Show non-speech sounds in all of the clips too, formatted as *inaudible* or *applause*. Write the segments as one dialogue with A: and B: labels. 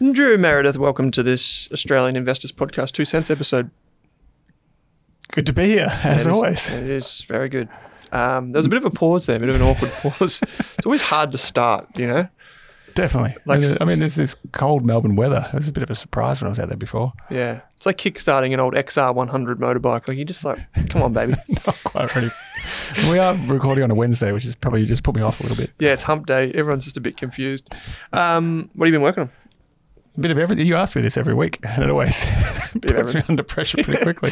A: Drew Meredith, welcome to this Australian Investors Podcast 2 Cents episode.
B: Good to be here, as
A: It is-
B: always.
A: It is very good. Um, there was a bit of a pause there, a bit of an awkward *laughs* pause. It's always hard to start, you know?
B: Definitely.
A: Like-
B: I mean, there's this cold Melbourne weather. It was a bit of a surprise when I was out there before.
A: Yeah. It's like kickstarting an old XR100 motorbike. Like, you just like, come on, baby. *laughs*
B: Not quite ready. we are recording on a Wednesday, which is probably just put me off a little bit.
A: Yeah, it's hump day. Everyone's just a bit confused. Um, what have you been working on?
B: A bit of everything. You ask me this every week, and it always *laughs* puts me under pressure pretty *laughs* quickly.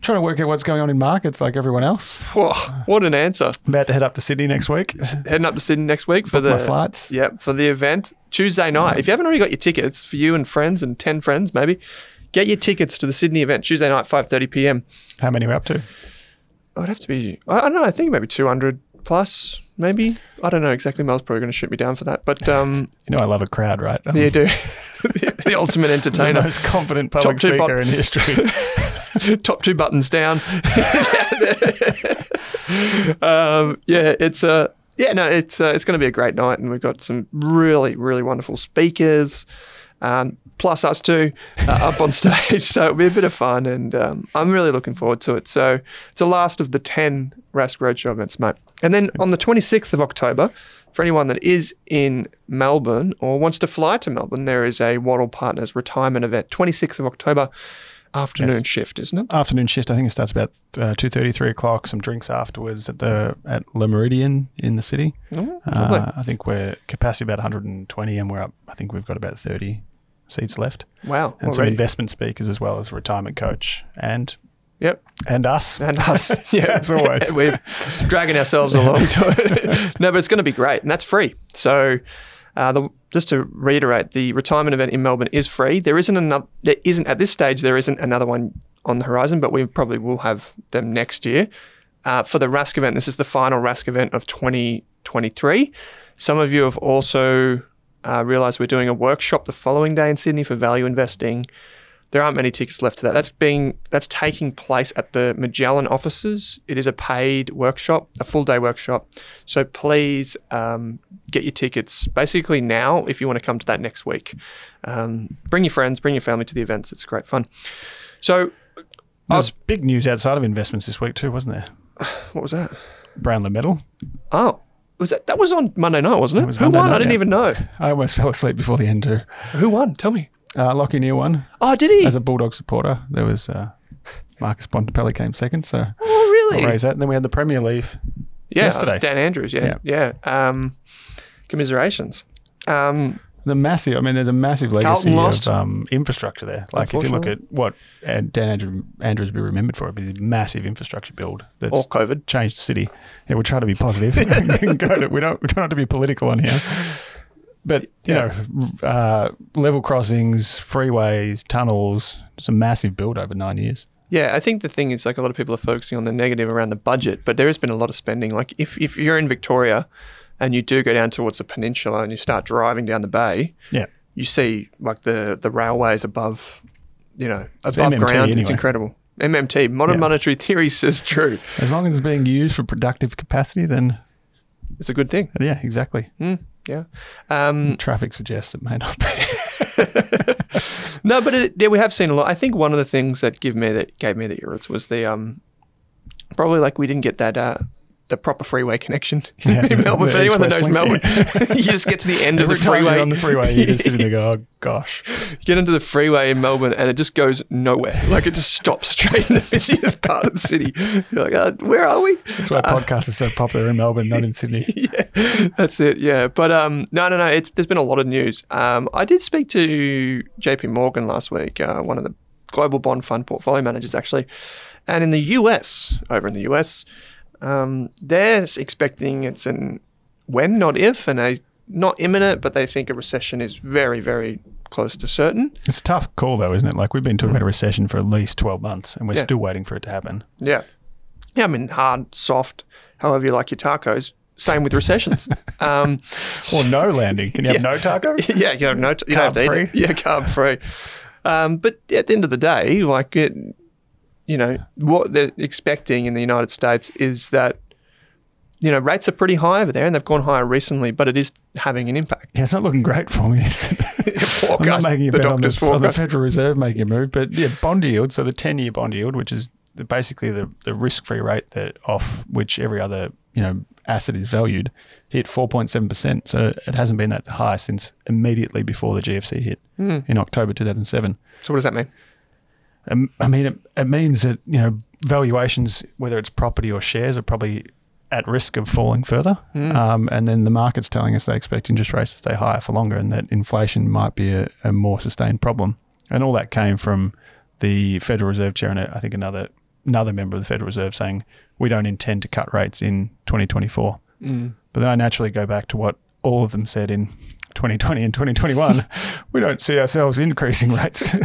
B: Trying to work out what's going on in markets like everyone else.
A: Whoa, what an answer.
B: About to head up to Sydney next week.
A: Heading up to Sydney next week for
B: Book my
A: the
B: flights.
A: Yep, for the event Tuesday night. If you haven't already got your tickets for you and friends and 10 friends maybe, get your tickets to the Sydney event Tuesday night 5:30 p.m.
B: How many are we up to?
A: It'd have to be I, I don't know, I think maybe 200 plus maybe. I don't know exactly. Mel's probably going to shoot me down for that. But um
B: You know, I love a crowd, right? I'm
A: yeah, you do. *laughs* *laughs* the ultimate
B: the
A: entertainer.
B: most confident public
A: Top two
B: speaker
A: pop-
B: in history. *laughs*
A: top two buttons down. um, yeah, it's uh, yeah, no, it's uh, it's going to be a great night, and we've got some really, really wonderful speakers, um, plus us two uh, up on *laughs* stage. So it'll be a bit of fun, and um, I'm really looking forward to it. So it's the last of the ten Rask Roadshow events, mate. And then on the 26th of October, for anyone that is in Melbourne or wants to fly to Melbourne, there is a Wattle Partners retirement event, 26th of October, afternoon
B: Yes.
A: shift, isn't it?
B: afternoon shift. I think it starts about uh, two thirty, three o'clock. Some drinks afterwards at the at Le Meridian in the city.
A: Oh.
B: Uh, I think we're capacity about 120, and we're up. I think we've got about 30 seats left,
A: Wow,
B: and some investment speakers as well as retirement coach and
A: Yep,
B: and us.
A: and us. *laughs* Yeah,
B: as always. *laughs*
A: we're dragging ourselves along to it. *laughs* no, but it's going to be great, and that's free. So, uh, the, just to reiterate, the retirement event in Melbourne is free. There isn't another. There isn't at this stage. There isn't another one on the horizon, but we probably will have them next year. Uh, for the Rask event, this is the final Rask event of 2023. Some of you have also uh, realised we're doing a workshop the following day in Sydney for value investing. There aren't many tickets left to that. That's being that's taking place at the Magellan offices. It is a paid workshop, a full day workshop. So please um, get your tickets basically now if you want to come to that next week. Um, bring your friends, bring your family to the events. It's great fun. So
B: There was big news outside of investments this week too, wasn't there? *sighs*
A: what was that?
B: Brownlow medal.
A: Oh, was that that was on Monday night, wasn't it?
B: That was
A: Who
B: Monday
A: won? I didn't
B: yeah.
A: even know.
B: I almost *laughs* fell asleep before the end too.
A: Who won? Tell me.
B: Uh, Lachie Neale won
A: Oh, did he?
B: as a Bulldog supporter. There was uh, Marcus Bontempelli came second, so
A: oh,
B: I'll
A: really?
B: raise that. And then we had the Premier League.
A: Yeah,
B: yesterday.
A: Dan Andrews. Yeah, yeah. Um, commiserations. Um,
B: The massive, I mean, there's a massive legacy of um, infrastructure there. Like, if you look at what uh, Dan Andrew, Andrews be remembered for, it'd be a massive infrastructure build that's
A: or COVID.
B: changed the city. Yeah, we try to be positive. *laughs* To- we don't we try not to be political on here. But you
A: Yeah.
B: know, uh, level crossings, freeways, tunnels. It's a massive build over nine years.
A: Yeah, I think the thing is like a lot of people are focusing on the negative around the budget, but there has been a lot of spending. Like if, if you're in Victoria and you do go down towards the peninsula and you start driving down the bay,
B: Yeah,
A: you see like the the railways above, you know, above
B: MMT
A: ground. It's incredible. MMT, modern
B: Yeah.
A: monetary theory says true.
B: As long as it's being used for productive capacity, then
A: It's a good thing.
B: yeah, exactly.
A: Mm, yeah. Um,
B: Traffic suggests it may not be. *laughs*
A: no, but it, yeah, we have seen a lot. I think one of the things that give me that gave me the irrits was the um, probably like we didn't get that uh, the proper freeway connection *laughs*
B: Yeah,
A: in Melbourne. For anyone that knows Melbourne,
B: link, *laughs*
A: you just get to the end of the freeway.
B: you're on the freeway, you just sit there go, oh gosh. *laughs*
A: get into the freeway in Melbourne and it just goes nowhere. Like it just stops straight in the busiest part of the city. You're like, uh, where are we?
B: That's why podcasts are so popular in Melbourne, not in Sydney.
A: yeah, that's it. Yeah, but um, no, no, no. It's there's been a lot of news. Um, I did speak to J.P. Morgan last week, uh, one of the global bond fund portfolio managers, actually, and in the U.S., over in the U.S., um, they're expecting it's an when, not if, and not imminent, but they think a recession is very, very close to certain.
B: It's a tough call, though, isn't it? Like, we've been talking about a recession for at least 12 months, and we're
A: Yeah.
B: still waiting for it to happen.
A: Yeah. Yeah, I mean, hard, soft, however you like your tacos. Same with recessions. *laughs* um,
B: Or no landing. Can you have no taco? *laughs*
A: yeah, you don't know. You don't have to eat
B: Carb
A: it. Yeah, carb free. Um, but at the end of the day, like it, you know, what they're expecting in the United States is that, you know, rates are pretty high over there, and they've gone higher recently, but it is having an impact.
B: Yeah, it's not looking great for me. *laughs* I'm not making a
A: the
B: bet on the,
A: doctor's
B: on the. Federal Reserve making a move, but yeah, bond yield. So the ten-year bond yield, which is basically the, the risk-free rate that off which every other you know asset is valued, hit 4.7 percent. So it hasn't been that high since immediately before the GFC hit
A: Hmm.
B: in October 2007.
A: So what does that mean?
B: Um, I mean, it, it means that you know valuations, whether it's property or shares, are probably at risk of falling further. Um, and then the market's telling us they expect interest rates to stay higher for longer, and that inflation might be a, a more sustained problem. And all that came from the Federal Reserve Chair and uh, I think another another member of the Federal Reserve saying we don't intend to cut rates in 2024. But then I naturally go back to what all of them said in 2020 and 2021. *laughs* we don't see ourselves increasing rates. *laughs*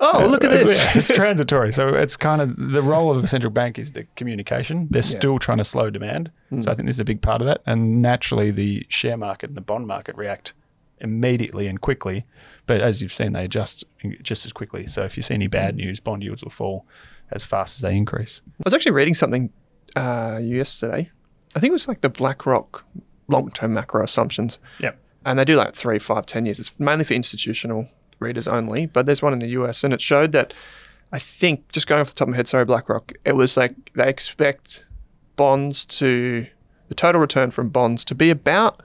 A: Oh, look at uh, this.
B: Yeah, it's *laughs* transitory. So it's kind of the role of a central bank is the communication. They're still trying to slow demand. So hmm. I think there's a big part of that. And naturally, the share market and the bond market react immediately and quickly. But as you've seen, they adjust just as quickly. So if you see any bad hmm. news, bond yields will fall as fast as they increase.
A: I was actually reading something uh, yesterday. I think it was like the BlackRock long-term macro assumptions.
B: Yep.
A: And they do like three, five, ten years. It's mainly for institutional readers only, but there's one in the US, and it showed that I think just going off the top of my head, sorry, BlackRock, it was like they expect bonds to the total return from bonds to be about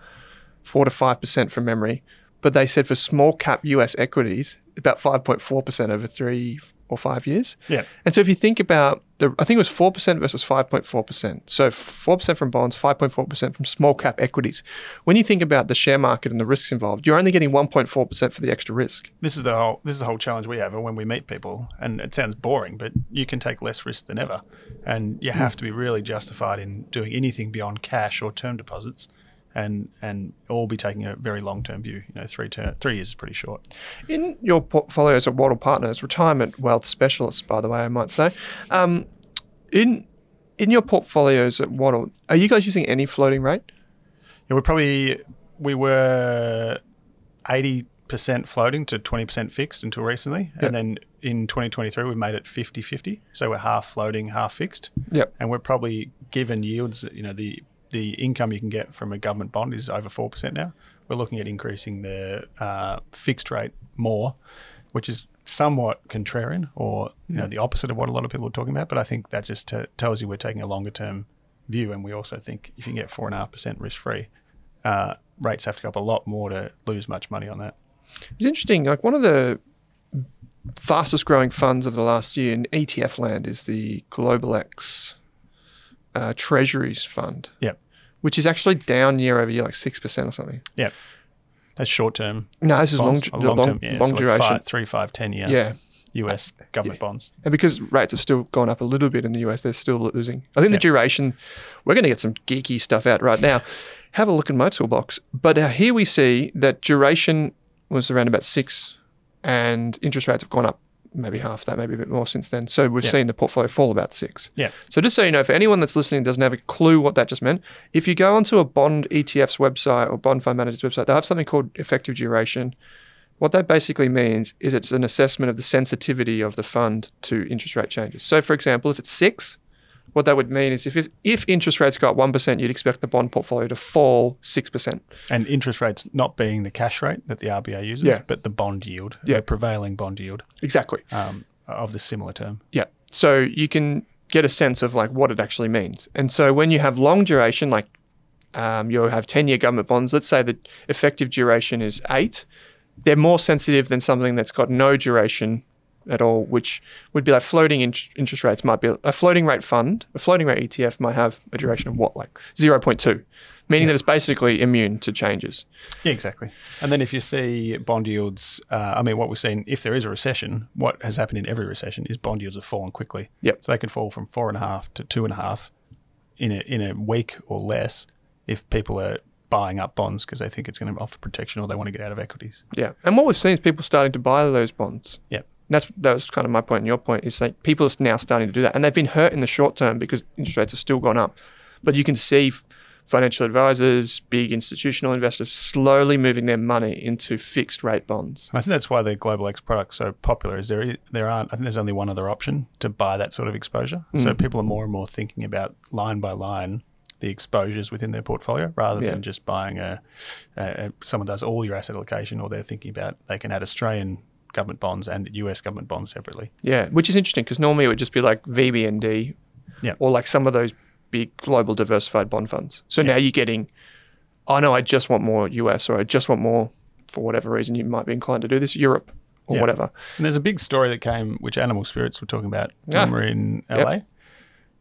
A: four to five percent from memory, but they said for small cap US equities about five point four percent over three or five years.
B: Yeah.
A: And so if you think about the, I think it was four percent versus five point four percent. So four percent from bonds, five point four percent from small cap equities. When you think about the share market and the risks involved, you're only getting one point four percent for the extra risk.
B: This is the whole this is the whole challenge we have when we meet people, and it sounds boring, but you can take less risk than ever, and you have to be really justified in doing anything beyond cash or term deposits, and and all be taking a very long term view. You know, three ter- three years is pretty short.
A: In your portfolios at Wattle Partners, retirement wealth specialists, by the way, I might say, um, in in your portfolios at Wattle, are you guys using any floating rate?
B: Yeah, we're probably we were eighty percent floating to twenty percent fixed until recently,
A: Yep.
B: and then in 2023 we've made it 50-50. So we're half floating, half fixed.
A: Yep.
B: and we're probably given yields. You know, the the income you can get from a government bond is over four percent now. We're looking at increasing the uh, fixed rate more, which is somewhat contrarian, or you know, the opposite of what a lot of people are talking about. But I think that just t- tells you we're taking a longer term view, and we also think if you can get four and a half percent risk free, uh, rates have to go up a lot more to lose much money on that.
A: It's interesting. Like one of the fastest growing funds of the last year in ETF land is the Global X uh, Treasuries Fund,
B: Yep.
A: Which is actually down year over year, like six percent or something.
B: Yep. That's short term.
A: No, this is long, long,
B: long, term, yeah,
A: long
B: so like
A: duration.
B: five, three, five, ten year
A: yeah.
B: US government bonds.
A: And because rates have still gone up a little bit in the US, they're still losing. I think the duration, we're going to get some geeky stuff out right now. Have a look in my toolbox. But uh, here we see that duration was around about six and interest rates have gone up maybe half that, maybe a bit more since then. So we've
B: Yep.
A: seen the portfolio fall about six.
B: Yeah.
A: So just so you know, for anyone that's listening doesn't have a clue what that just meant, if you go onto a bond ETF's website or bond fund manager's website, they'll have something called effective duration what that basically means is it's an assessment of the sensitivity of the fund to interest rate changes. So, for example, if it's six, what that would mean is if, if interest rates go up 1%, you'd expect the bond portfolio to fall 6%.
B: And interest rates not being the cash rate that the RBA uses,
A: Yeah.
B: but the bond yield,
A: Yeah.
B: the prevailing bond yield
A: Exactly.
B: um, of the similar term.
A: Yeah. So you can get a sense of like what it actually means. And so when you have long duration, like um, you have 10 year government bonds, let's say the effective duration is eight, they're more sensitive than something that's got no duration at all, which would be like floating in- interest rates might be a floating rate fund, a floating rate ETF might have a duration of what, like 0.2, meaning that it's basically immune to changes.
B: Yeah, exactly. And then if you see bond yields, uh, I mean, what we've seen, if there is a recession, what has happened in every recession is bond yields have fallen quickly.
A: Yep.
B: So they can fall from four and a half to two and a half in a, in a week or less if people are buying up bonds because they think it's going to offer protection or they want to get out of equities.
A: Yeah. And what we've seen is people starting to buy those bonds.
B: Yep.
A: That's that was kind of my point and your point is like people are now starting to do that, and they've been hurt in the short term because interest rates have still gone up. But you can see financial advisors, big institutional investors, slowly moving their money into fixed rate bonds.
B: I think that's why the Global X product's so popular. Is there there aren't? I think there's only one other option to buy that sort of exposure.
A: Mm.
B: So people are more and more thinking about line by line the exposures within their portfolio rather
A: Yeah.
B: than just buying a, a, a someone does all your asset allocation, or they're thinking about they can add Australian government bonds and US government bonds separately.
A: Yeah, which is interesting because normally it would just be like VBND,
B: Yeah.
A: or like some of those big global diversified bond funds. So now you're getting, oh no, I just want more US, or I just want more for whatever reason you might be inclined to do this Europe or
B: Yeah.
A: whatever.
B: And there's a big story that came, which Animal Spirits were talking about when we we're in
A: Yep.
B: LA,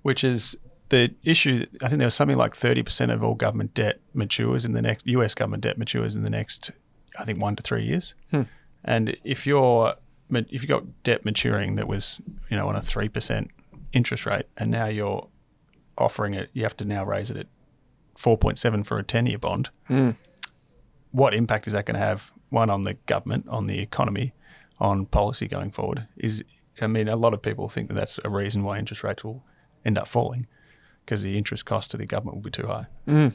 B: which is the issue. I think there was something like 30% of all government debt matures in the next, US government debt matures in the next, I think, one to three years.
A: Hmm.
B: And if you're, if you got debt maturing that was, you know, on a 3% interest rate, and now you're offering it, you have to now raise it at 4.7 for a 10 year bond.
A: Mm.
B: What impact is that going to have? One on the government, on the economy, on policy going forward. Is I mean, a lot of people think that that's a reason why interest rates will end up falling because the interest cost to the government will be too high.
A: Mm.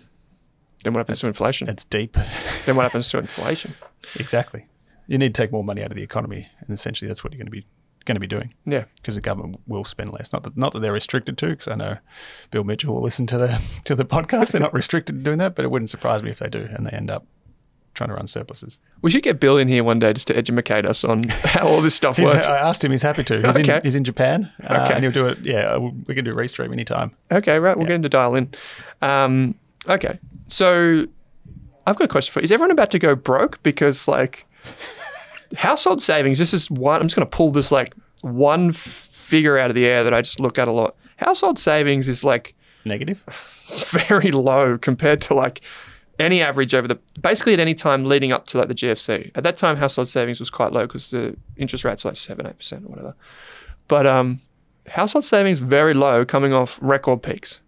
A: Then what happens to inflation?
B: That's deep.
A: Then what happens to inflation? *laughs*
B: exactly. You need to take more money out of the economy, and essentially that's what you're going to be going to be doing
A: Yeah.
B: because the government will spend less. Not that not that they're restricted to, because I know Bill Mitchell will listen to the to the podcast. They're not restricted to doing that, but it wouldn't surprise me if they do, and they end up trying to run surpluses.
A: We should get Bill in here one day just to educate us on *laughs* how all this stuff works.
B: I asked him; he's happy to. He's,
A: Okay.
B: in, he's in Japan, uh,
A: Okay.
B: and he'll do it. Yeah, we can do a restream anytime.
A: Okay, right. We'll
B: Yeah.
A: get him to dial in. Um, okay, so I've got a question for you. Is everyone about to go broke? Because like household savings, this is one. I'm just going to pull this like one f- figure out of the air that I just look at a lot. Household savings is like
B: Negative. *laughs*
A: very low compared to like any average over the basically at any time leading up to like the GFC. At that time, household savings was quite low because the interest rates were like seven, eight percent or whatever. But um, household savings very low, coming off record peaks.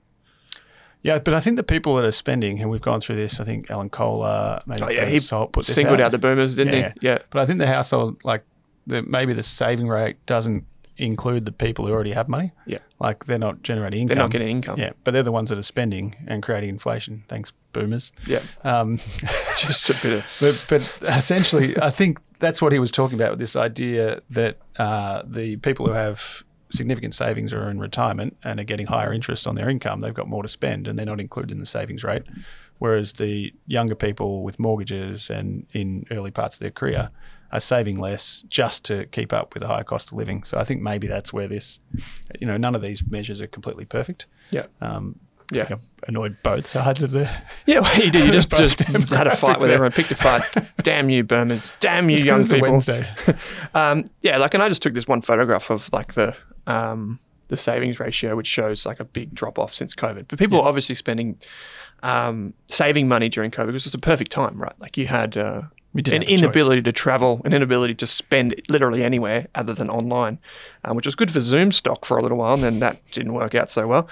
B: Yeah, but I think the people that are spending, and we've gone through this. I think Alan Kohler, maybe
A: Oh, yeah, he
B: Salt put this
A: Singled
B: out.
A: out the boomers, didn't
B: Yeah.
A: he? Yeah.
B: But I think the household, like, the, maybe the saving rate doesn't include the people who already have money.
A: Yeah.
B: Like they're not generating income.
A: They're not getting income.
B: Yeah, but they're the ones that are spending and creating inflation. Thanks, boomers.
A: Yeah.
B: Um, *laughs*
A: Just a bit of *laughs*
B: but but essentially, I think that's what he was talking about with this idea that uh, the people who have significant savings are in retirement and are getting higher interest on their income, they've got more to spend and they're not included in the savings rate. Whereas the younger people with mortgages and in early parts of their career are saving less just to keep up with the higher cost of living. So I think maybe that's where this, you know, none of these measures are completely perfect.
A: yeah.
B: Um,
A: Yeah.
B: annoyed both sides of the.
A: Yeah, well, you did. You *laughs* just, just *laughs* had a fight with everyone, picked a fight. *laughs* Damn you, Burmans. Damn you, young
B: a
A: people.
B: Wednesday.
A: Um, yeah, like, and I just took this one photograph of like the um, the savings ratio, which shows like a big drop off since COVID. But people
B: Yeah.
A: are obviously spending um, saving money during COVID because it's the perfect time, right? Like you had uh, an
B: a choice.
A: inability to travel, an inability to spend literally anywhere other than online, um, which was good for Zoom stock for a little while, and then that didn't work out so well.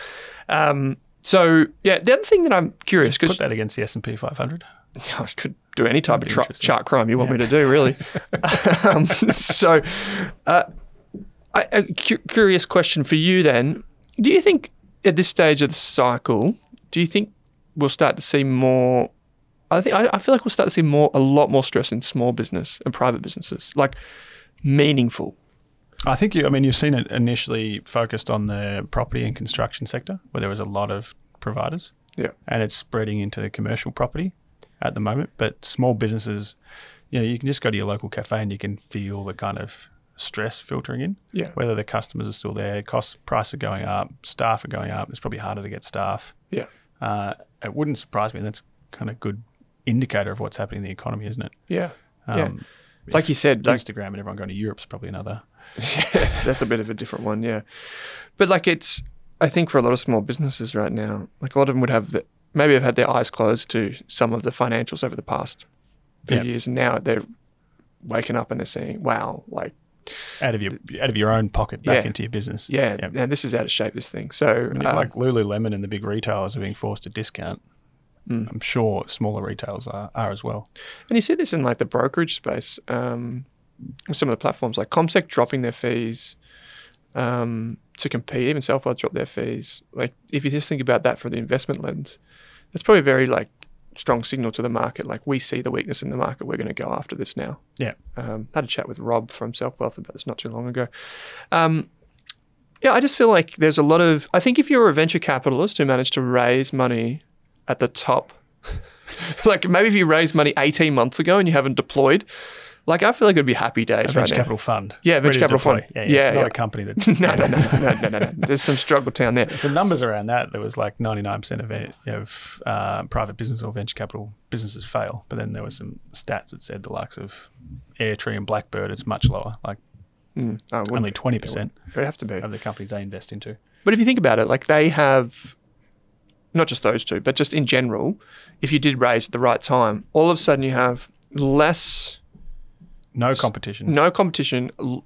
A: Um, so yeah, the other thing that I'm curious because
B: Put that against the S and P 500. *laughs*
A: I could do any type of
B: That'd
A: tra- chart crime you want me to do, really. *laughs* um, *laughs* so, uh, I, a cu- curious question for you then. Do you think at this stage of the cycle, do you think we'll start to see more I think I, I feel like we'll start to see more, a lot more stress in small business and private businesses, like meaningful.
B: I think you. I mean, you've seen it initially focused on the property and construction sector, where there was a lot of providers.
A: Yeah.
B: and it's spreading into the commercial property at the moment. But small businesses, you know, you can just go to your local cafe and you can feel the kind of stress filtering in.
A: Yeah.
B: Whether the customers are still there, cost prices are going up, staff are going up. It's probably harder to get staff.
A: Yeah.
B: Uh, it wouldn't surprise me. That's kind of a good indicator of what's happening in the economy, isn't it?
A: Yeah. yeah.
B: Um,
A: Like you said, like,
B: Instagram and everyone going to Europe is probably another. *laughs*
A: yeah, that's, that's a bit of a different one, yeah. But like it's, I think for a lot of small businesses right now, like a lot of them would have the, maybe have had their eyes closed to some of the financials over the past few
B: Yeah.
A: years, and now they're waking up and they're saying, "Wow, like
B: out of your out of your own pocket back
A: Yeah.
B: into your business.
A: yeah,
B: Yeah.
A: man, this is out of shape. This thing." So
B: I mean, if
A: uh,
B: like Lululemon and the big retailers are being forced to discount,
A: Mm.
B: I'm sure smaller retailers are, are as well.
A: And you see this in like the brokerage space. Um, some of the platforms like CommSec dropping their fees um, to compete. Even Selfwealth dropped their fees. Like if you just think about that from the investment lens, that's probably very like strong signal to the market. Like we see the weakness in the market. We're going to go after this now.
B: Yeah.
A: Um, had a chat with Rob from Selfwealth about this not too long ago. Um, yeah, I just feel like there's a lot of. I think if you're a venture capitalist who managed to raise money at the top, *laughs* like maybe if you raised money 18 months ago and you haven't deployed, like I feel like it'd be happy days
B: A
A: right
B: venture capital fund.
A: Yeah, venture capital fund.
B: Yeah,
A: Yeah,
B: not a company that's *laughs*
A: no, no, no, no, no, no, no. There's some struggle down there.
B: So numbers around that, there was like 99% of, it, of uh, private business or venture capital businesses fail. But then there were some stats that said the likes of Airtree and Blackbird, it's much lower, like
A: Mm, oh,
B: only 20%
A: It'd have to be.
B: of the companies they invest into.
A: But if you think about it, like they have, not just those two, but just in general, if you did raise at the right time, all of a sudden you have less,
B: No competition.
A: no competition, l-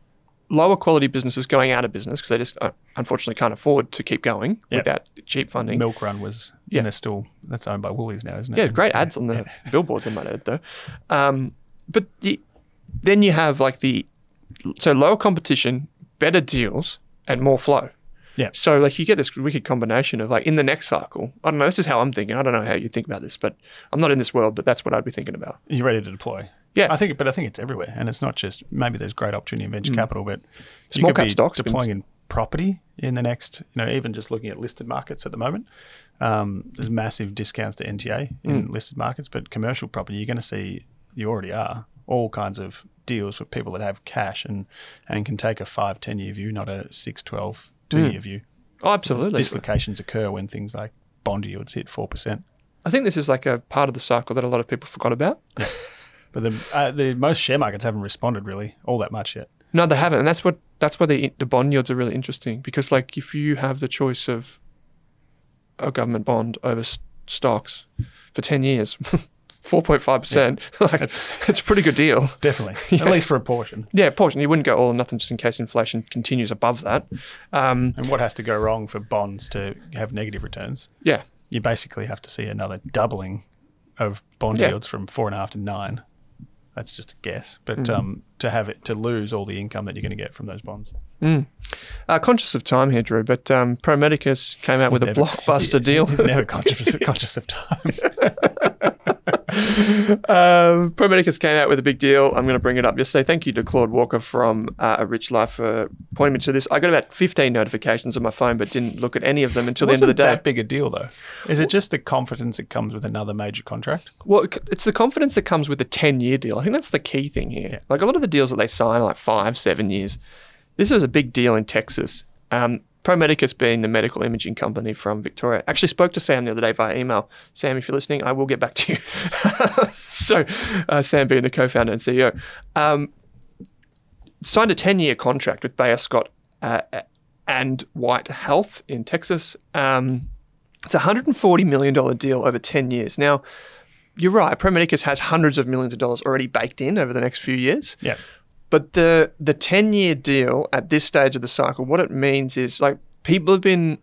A: lower quality businesses going out of business because they just uh, unfortunately can't afford to keep going
B: Yep.
A: without cheap funding.
B: Milk Run was,
A: Yeah.
B: and it's still, that's owned by Woolies now, isn't it?
A: Yeah, great ads on the *laughs* billboards, I might add, though. Um, but the, then you have like the, so lower competition, better deals, and more flow.
B: Yeah.
A: So like you get this wicked combination of like in the next cycle. I don't know. This is how I'm thinking. I don't know how you think about this, but I'm not in this world. But that's what I'd be thinking about.
B: You're ready to deploy.
A: Yeah.
B: I think, but I think it's everywhere, and it's not just maybe there's great opportunity in venture capital, but you
A: Mm. Small
B: could
A: cap
B: be
A: stocks
B: deploying in property in the next, you know, even just looking at listed markets at the moment. Um, there's massive discounts to NTA in
A: Mm.
B: listed markets, but commercial property, you're going to see, you already are all kinds of deals with people that have cash and and can take a five, 10 year view, not a six, 12, two year view.
A: Oh, absolutely.
B: Dislocations occur when things like bond yields hit four percent.
A: I think this is like a part of the cycle that a lot of people forgot about. *laughs*
B: But the uh, the most share markets haven't responded really all that much yet.
A: No, they haven't, and that's what that's why the the bond yields are really interesting because like if you have the choice of a government bond over s- stocks for ten years, *laughs* four point five percent, *laughs* like
B: That's-
A: it's a pretty good deal. *laughs*
B: Definitely,
A: Yeah.
B: at least for a portion.
A: Yeah, a portion you wouldn't go all or nothing just in case inflation continues above that. Um,
B: And what has to go wrong for bonds to have negative returns?
A: yeah,
B: You basically have to see another doubling of bond
A: Yeah.
B: yields from four and a half to nine. That's just a guess, but
A: Mm-hmm.
B: um, to have it to lose all the income that you're going to get from those bonds.
A: Mm. Uh, conscious of time here, Drew, but um, Pro Medicus came out with a
B: Never-
A: blockbuster deal.
B: He's never conscious, *laughs* conscious of time. *laughs*
A: um, Pro Medicus came out with a big deal. I'm going to bring it up yesterday. Thank you to Claude Walker from uh, A Rich Life for pointing me to this. I got about 15 notifications on my phone, but didn't look at any of them until the end of the day.
B: that big a deal though? Is it just the confidence that comes with another major contract?
A: Well, it's the confidence that comes with a 10 year deal. I think that's the key thing here.
B: Yeah.
A: Like a lot of the deals that they sign are like five, seven years. This was a big deal in Texas. Um, Pro Medicus being the medical imaging company from Victoria. Actually spoke to Sam the other day via email. Sam, if you're listening, I will get back to you. *laughs* so, uh, Sam being the co founder and CEO. Um, signed a 10 year contract with Baylor Scott uh, and White Health in Texas. Um, it's a $140 million deal over 10 years. Now, you're right. Pro Medicus has hundreds of millions of dollars already baked in over the next few years.
B: Yeah.
A: But the the 10 year deal at this stage of the cycle, what it means is like people have been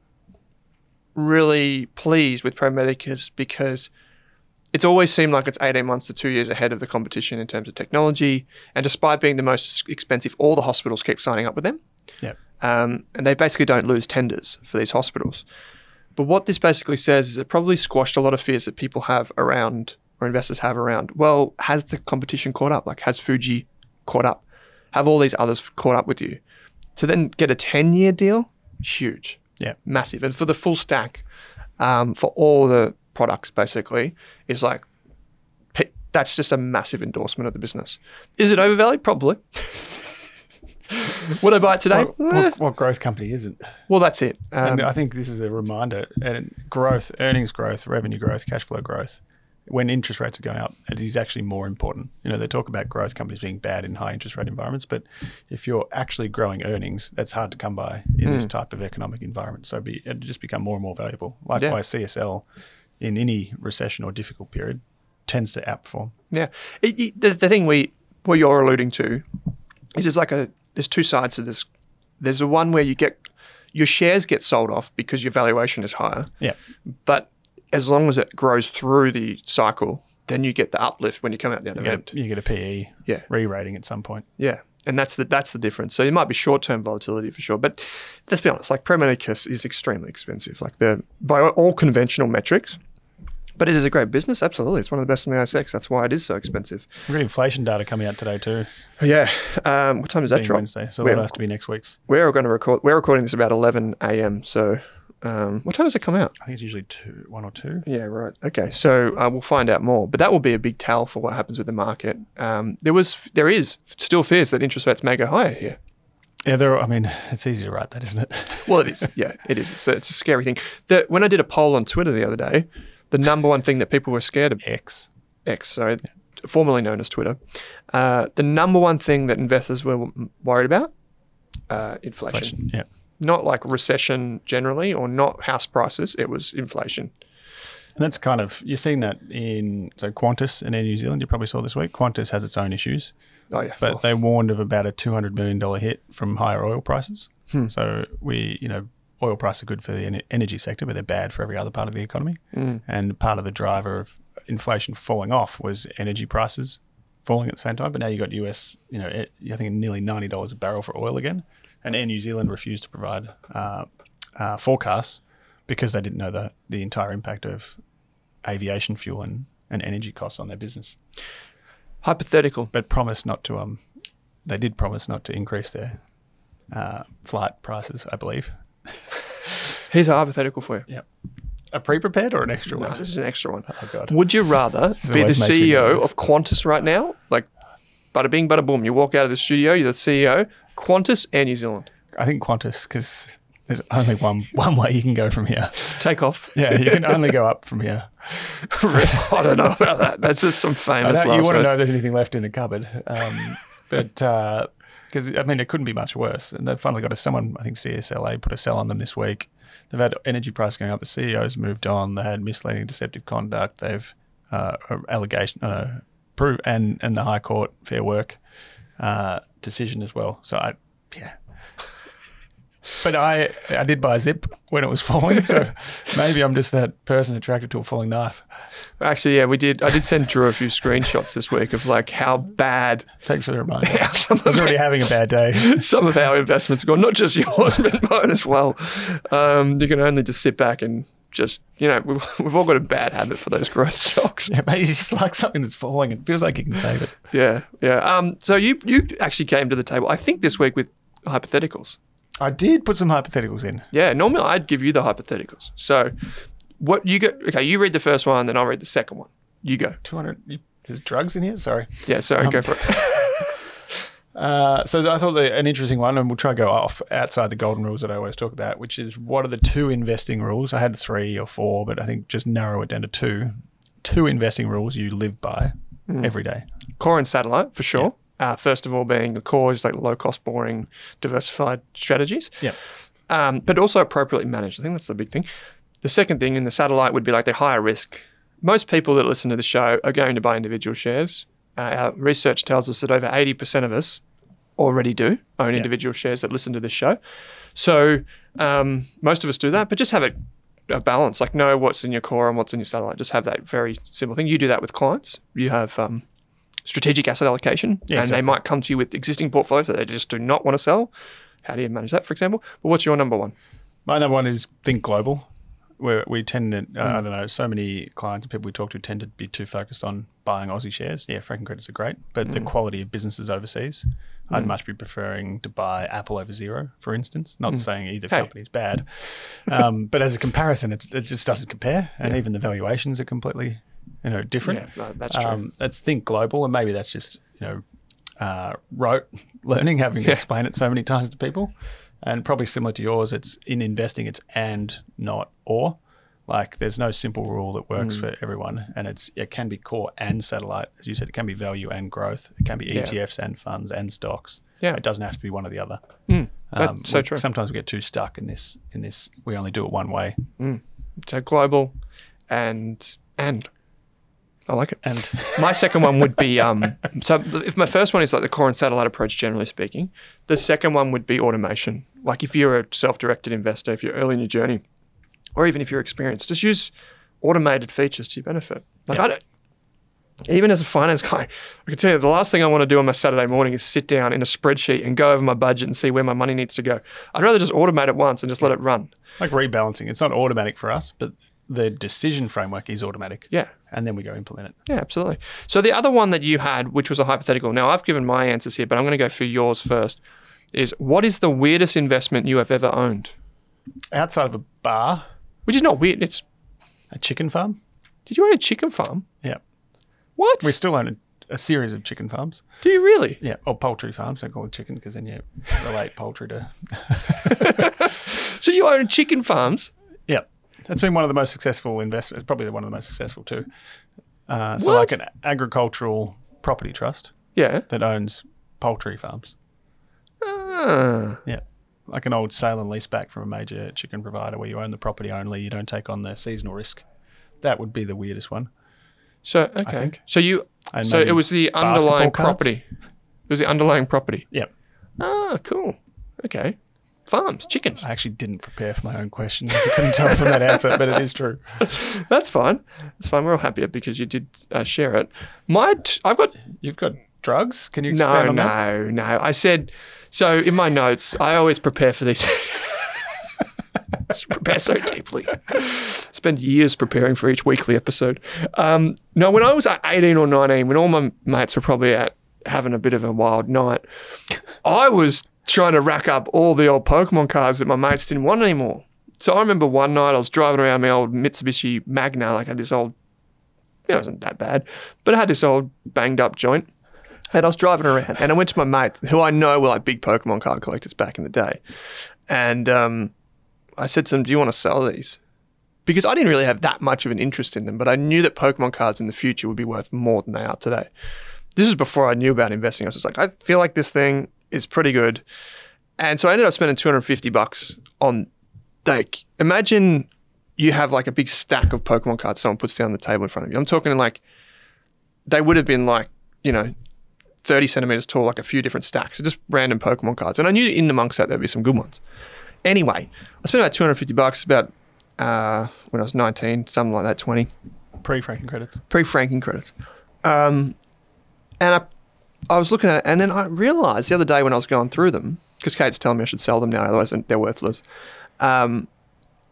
A: really pleased with Pro Medicus because it's always seemed like it's 18 months to two years ahead of the competition in terms of technology. And despite being the most expensive, all the hospitals keep signing up with them.
B: Yeah.
A: Um, and they basically don't lose tenders for these hospitals. But what this basically says is it probably squashed a lot of fears that people have around or investors have around, well, has the competition caught up? Like, has Fuji caught up? Have all these others caught up with you? To then get a 10 year deal, huge,
B: Yeah.
A: massive. And for the full stack, um, for all the products, basically, is like, that's just a massive endorsement of the business. Is it overvalued? Probably. *laughs* Would I buy it today?
B: What,
A: Eh.
B: what, what growth company isn't?
A: Well, that's it. Um,
B: and I think this is a reminder and growth, earnings growth, revenue growth, cash flow growth. When interest rates are going up, it is actually more important. You know, they talk about growth companies being bad in high interest rate environments, but if you're actually growing earnings, that's hard to come by in this hmm. type of economic environment. So be, it just become more and more valuable. Likewise, CSL in any recession or difficult period tends to outperform.
A: Yeah. It, it- the, the thing we what you're alluding to is there's like a there's two sides to this. There's the one where you get your shares get sold off because your valuation is higher,
B: Yeah.
A: but as long as it grows through the cycle, then you get the uplift when you come out the other
B: You
A: end.
B: a, you get a PE
A: Yeah.
B: re-rating at some point.
A: Yeah. And that's the that's the difference. So it might be short term volatility for sure, but let's be honest. Like Pro Medicus is extremely expensive. Like the by all conventional metrics, but it is a great business. Absolutely, it's one of the best in the ASX. That's why it is so expensive.
B: We've got inflation data coming out today too,
A: Yeah. Um, what time is that
B: being
A: drop?
B: Wednesday. So
A: We're-
B: that'll have to be next week's.
A: We're going to record. We're recording this about 11 a.m. So, um, what time does it come out?
B: I think it's usually two, one or two.
A: Yeah, right. Okay, so uh, we'll find out more, but that will be a big tell for what happens with the market. Um, there was, there is still fears that interest rates may go higher here.
B: Yeah, there. I mean, it's easy to write that, isn't it? *laughs*
A: Well, it is. Yeah, it is. It's a, it's a scary thing. The, when I did a poll on Twitter the other day, the number one thing that people were scared of
B: X.
A: X, so formerly known as Twitter, uh, the number one thing that investors were worried about, uh, inflation.
B: Inflation. Yeah.
A: Not like recession generally, or not house prices. It was inflation.
B: And that's kind of you're seeing that in so Qantas and Air New Zealand. You probably saw this week. Qantas has its own issues,
A: Oh yeah,
B: but
A: Well,
B: they warned of about a two hundred million dollar hit from higher oil prices.
A: Hmm.
B: So we, you know, oil prices are good for the energy sector, but they're bad for every other part of the economy.
A: Hmm.
B: And part of the driver of inflation falling off was energy prices falling at the same time. But now you've got US, you know, it, I think nearly ninety dollars a barrel for oil again, and Air New Zealand refused to provide uh, uh, forecasts because they didn't know the the entire impact of aviation fuel and, and energy costs on their business.
A: hypothetical.
B: But promised not to um, they did promise not to increase their uh, flight prices, I believe. *laughs*
A: Here's a hypothetical for you.
B: Yep. A pre-prepared or an extra
A: No,
B: one?
A: this is an extra one.
B: Oh god.
A: Would you rather be the
B: always makes me
A: CEO of Qantas right now? Like, bada bing, bada boom. You walk out of the studio, you're the CEO, Qantas and New Zealand.
B: I think Qantas because there's only one *laughs* one way you can go from here.
A: Take off.
B: Yeah, you can only go up from here. *laughs*
A: I don't know about that. That's just some famous
B: you want to know if there's anything left in the cupboard, um, *laughs* but because I mean it couldn't be much worse. And they've finally got a someone. I think CLSA put a sell on them this week. They've had energy price going up. The CEO's moved on. They had misleading, deceptive conduct. They've uh, allegation, uh, prove and and the High Court fair work uh, decision as well. So I, yeah. *laughs* But I I did buy a zip when it was falling, so *laughs* maybe I'm just that person attracted to a falling knife.
A: Actually, yeah, we did. I did send Drew a few screenshots this week of like how bad
B: Thanks for the reminder. *laughs* I was already having a bad day.
A: some of our investments gone, Not just yours, but mine as well. Um, you can only just sit back and just you know we've, *laughs* we've all got a bad habit for those growth *laughs* stocks.
B: Yeah, maybe you just like something that's falling. It feels like you can save it. *laughs*
A: Yeah, yeah. Um, so you you actually came to the table, I think, this week with hypotheticals.
B: I did put some hypotheticals in.
A: Yeah, normally I'd give you the hypotheticals. So what you go? Okay, you read the first one, then I'll read the second one. You go.
B: 200. you- There's drugs in here? Sorry.
A: Yeah, sorry,
B: Um,
A: go for it.
B: Uh, so I thought that an interesting one, and we'll try to go off outside the golden rules that I always talk about, which is what are the two investing rules? I had three or four, but I think just narrow it down to two. Two investing rules you live by every day.
A: core and satellite for sure. Uh, first of all, being the core is like low cost, boring, diversified strategies.
B: Yeah.
A: um, but also appropriately managed. I think that's the big thing. The second thing in the satellite would be like they're higher risk. Most people that listen to the show are going to buy individual shares. Uh, our research tells us that over 80% of us already do own individual shares that listen to this show. So um, most of us do that, but just have a, a balance. Like know what's in your core and what's in your satellite. Just have that very simple thing. You do that with clients. You have um, strategic asset allocation,
B: Yeah,
A: and
B: exactly.
A: they might come to you with existing portfolios that they just do not want to sell. How do you manage that, for example? But what's your number one?
B: My number one is think global. We we tend to, uh, I don't know, so many clients and people we talk to tend to be too focused on buying Aussie shares. Yeah, franking credits are great, but the quality of businesses overseas, I'd much be preferring to buy Apple over Xero, for instance. Not saying either
A: Hey.
B: company is bad, um, *laughs* but as a comparison, it, it just doesn't compare, and even the valuations are completely, you know, different.
A: Yeah, no, that's true.
B: Um, let's think global, and maybe that's just you know, uh, rote *laughs* learning, having to explain it so many times to people, and probably similar to yours. It's in investing, it's and not or. Like there's no simple rule that works
A: Mm.
B: for everyone, and it's it can be core and satellite, as you said. It can be value and growth. It can be
A: Yeah.
B: ETFs and funds and stocks.
A: Yeah.
B: it doesn't have to be one or the other. Mm.
A: That's um, so
B: we-
A: true.
B: Sometimes we get too stuck in this. In this, we only do it one way. Mm.
A: So global and and I like it.
B: And *laughs*
A: My second one would be um. So if my first one is like the core and satellite approach, generally speaking, the second one would be automation. Like if you're a self-directed investor, if you're early in your journey, or even if you're experienced, just use automated features to your benefit. Like I don't. Even as a finance guy, I can tell you the last thing I want to do on my Saturday morning is sit down in a spreadsheet and go over my budget and see where my money needs to go. I'd rather just automate it once and just let it run.
B: like rebalancing, it's not automatic for us, but the decision framework is automatic.
A: Yeah.
B: And then we go implement it.
A: Yeah, absolutely. So the other one that you had, which was a hypothetical, now I've given my answers here, but I'm going to go for yours first, is what is the weirdest investment you have ever owned?
B: Outside of a bar,
A: Which is not weird. It's
B: a chicken farm.
A: did you own a chicken farm?
B: Yeah,
A: What?
B: we still own a, a series of chicken farms.
A: Do you really?
B: Yeah, or poultry farms. Don't call it chicken because then you relate poultry to. *laughs*
A: So you own chicken farms?
B: That's been one of the most successful investments. Probably one of the most successful too. Uh, so
A: What?
B: like an agricultural property trust
A: Yeah.
B: that owns poultry farms.
A: Ah.
B: Yeah. Like an old sale and lease back from a major chicken provider where you own the property only, you don't take on the seasonal risk. That would be the weirdest one.
A: So okay. So you
B: And
A: so it was the underlying
B: cards?
A: property. It was the underlying property.
B: Yeah.
A: Ah, cool. Okay. Farms, chickens.
B: I actually didn't prepare for my own question. I couldn't tell from that answer, but it is true. *laughs*
A: That's fine. That's fine. We're all happier because you did uh, share it. My, t- I've got
B: You've got drugs? Can you expand
A: no,
B: on that?
A: no, no. I said so in my notes. I always prepare for these. *laughs* prepare so deeply. Spend years preparing for each weekly episode. Um, no, when I was at 18 or 19, when all my mates were probably at having a bit of a wild night, I was trying to rack up all the old Pokemon cards that my mates didn't want anymore. So I remember one night I was driving around my old Mitsubishi Magna, like I had this old, it wasn't that bad, but I had this old banged up joint. And I was driving around and I went to my mate, who I know were like big Pokemon card collectors back in the day. And um, I said to them, Do you want to sell these? Because I didn't really have that much of an interest in them, but I knew that Pokemon cards in the future would be worth more than they are today. This is before I knew about investing. I was just like, I feel like this thing is pretty good. And so I ended up spending 250 bucks on, like, imagine you have like a big stack of Pokemon cards someone puts down on the table in front of you. I'm talking like, they would have been like, you know, 30 centimeters tall, like a few different stacks, just random Pokemon cards. And I knew in amongst that there'd be some good ones. Anyway, I spent about 250 bucks about uh, when I was 19, something like that, 20,
B: Pre franking credits.
A: pre franking credits. Um, and I, I was looking at it, and then I realized the other day when I was going through them, because Kate's telling me I should sell them now, otherwise they're worthless. Um,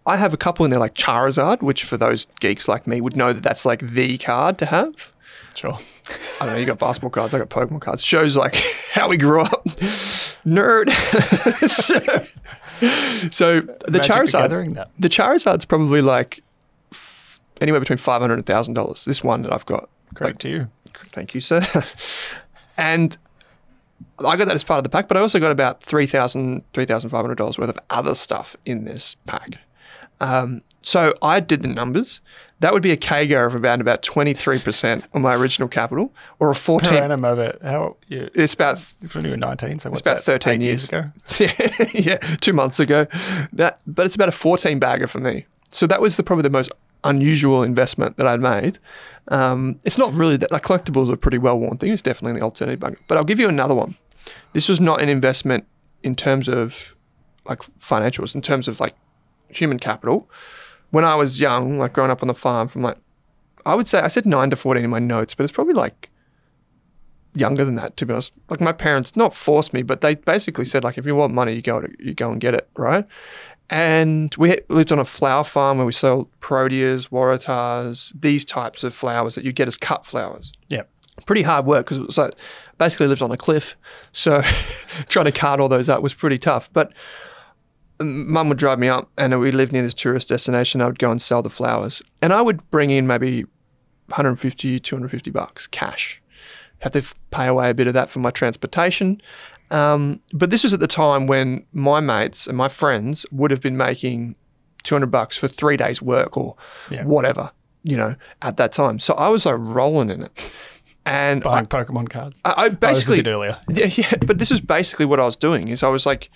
A: I have a couple in there like Charizard, which for those geeks like me would know that that's like the card to have.
B: Sure.
A: I don't know, you got basketball cards, I got Pokemon cards. Shows like *laughs* how we grew up. Nerd. *laughs* so, so the
B: Magic
A: Charizard
B: no.
A: the Charizard's probably like f- anywhere between five hundred and thousand dollars. This one that I've got.
B: Credit to you.
A: Thank you, sir. *laughs* and I got that as part of the pack, but I also got about $3,000, $3,500 worth of other stuff in this pack. Um, so I did the numbers. That would be a CAGR of about about 23% on my original capital, or a
B: Per
A: 14.
B: annum over how you
A: It's about
B: when you were 19, so what's
A: about
B: that,
A: 13
B: eight
A: years.
B: ago.
A: yeah, *laughs* yeah, two months ago. That, but it's about a 14 bagger for me. So that was the, probably the most unusual investment that I'd made. Um, it's not really that like collectibles are a pretty well worn thing. It's definitely in the alternative bucket. But I'll give you another one. This was not an investment in terms of like financials, in terms of like human capital. When I was young, like growing up on the farm, from like I would say I said nine to fourteen in my notes, but it's probably like younger than that to be honest. Like my parents not forced me, but they basically said like if you want money, you go to, you go and get it, right? And we lived on a flower farm where we sold Proteas, Waratahs, these types of flowers that you get as cut flowers.
B: Yeah.
A: Pretty hard work because it was like basically lived on a cliff. So *laughs* trying to cart all those up was pretty tough. But mum would drive me up and we lived near this tourist destination. I would go and sell the flowers. And I would bring in maybe 150, 250 bucks cash. Have to pay away a bit of that for my transportation. Um, but this was at the time when my mates and my friends would have been making 200 bucks for three days' work or
B: Yeah.
A: whatever, you know, at that time. So I was like rolling in it. And I,
B: Buying Pokemon cards.
A: I, I
B: Oh,
A: basically,
B: bit earlier. *laughs*
A: yeah, yeah, but this was basically what I was doing is I was like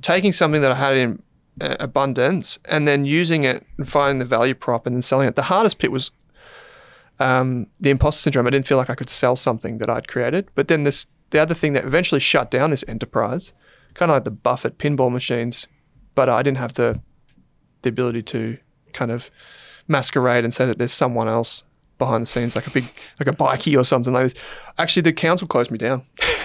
A: taking something that I had in uh, abundance and then using it and finding the value prop and then selling it. The hardest bit was um, the imposter syndrome. I didn't feel like I could sell something that I'd created. But then this the other thing that eventually shut down this enterprise, kind of like the Buffett pinball machines, but I didn't have the the ability to kind of masquerade and say that there's someone else behind the scenes, like a big like a bikie or something like this. Actually, the council closed me down. *laughs*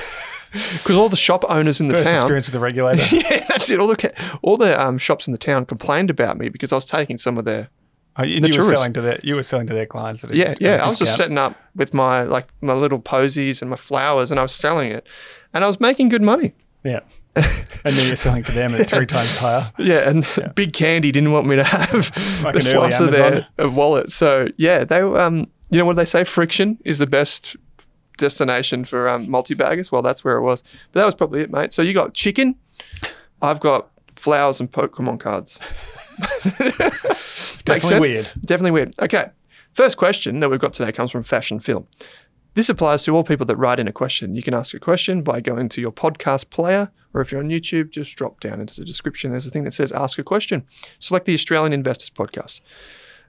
A: Because all the shop owners in the
B: First
A: town,
B: experience with the regulator. *laughs*
A: yeah, that's it. All the all the um, shops in the town complained about me because I was taking some of their
B: Oh, you,
A: The
B: you were selling to their you were selling to their clients. At
A: yeah yeah. I was just setting up with my like my little posies and my flowers, and I was selling it, and I was making good money.
B: Yeah, and then you're selling to them at three times higher. *laughs*
A: Yeah, and Big Candy didn't want me to have *laughs*
B: Like
A: a slice of their wallet. So yeah, they um, you know what they say, friction is the best destination for um, multi baggers. Well, that's where it was. But that was probably it, mate. So you got chicken, I've got flowers and Pokemon cards. *laughs*
B: Definitely weird.
A: Definitely weird. Okay. First question that we've got today comes from Fashion Phil. This applies to all people that write in a question. You can ask a question by going to your podcast player, or if you're on YouTube, just drop down into the description. There's a thing that says Ask a Question. Select the Australian Investors Podcast.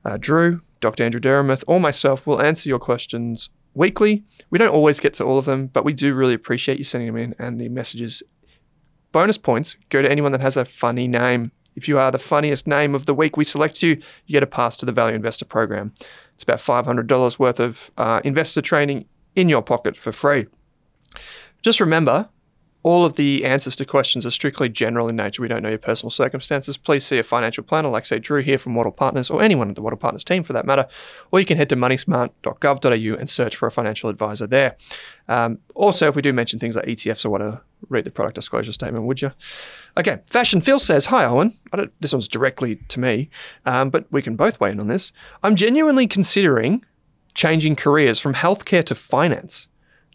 A: Uh, Drew, Dr. Andrew Meredith, or myself will answer your questions weekly. We don't always get to all of them, but we do really appreciate you sending them in and the messages. Bonus points go to anyone that has a funny name. If you are the funniest name of the week we select you, you get a pass to the Value Investor Program. It's about $500 worth of uh, investor training in your pocket for free. Just remember, all of the answers to questions are strictly general in nature. We don't know your personal circumstances. Please see a financial planner like, say, Drew here from Wattle Partners or anyone at the Wattle Partners team for that matter. Or you can head to moneysmart.gov.au and search for a financial advisor there. Um, also, if we do mention things like ETFs or whatever, read the product disclosure statement, would you? Okay, Fashion Phil says, Hi, Owen. This one's directly to me, um, but we can both weigh in on this. I'm genuinely considering changing careers from healthcare to finance.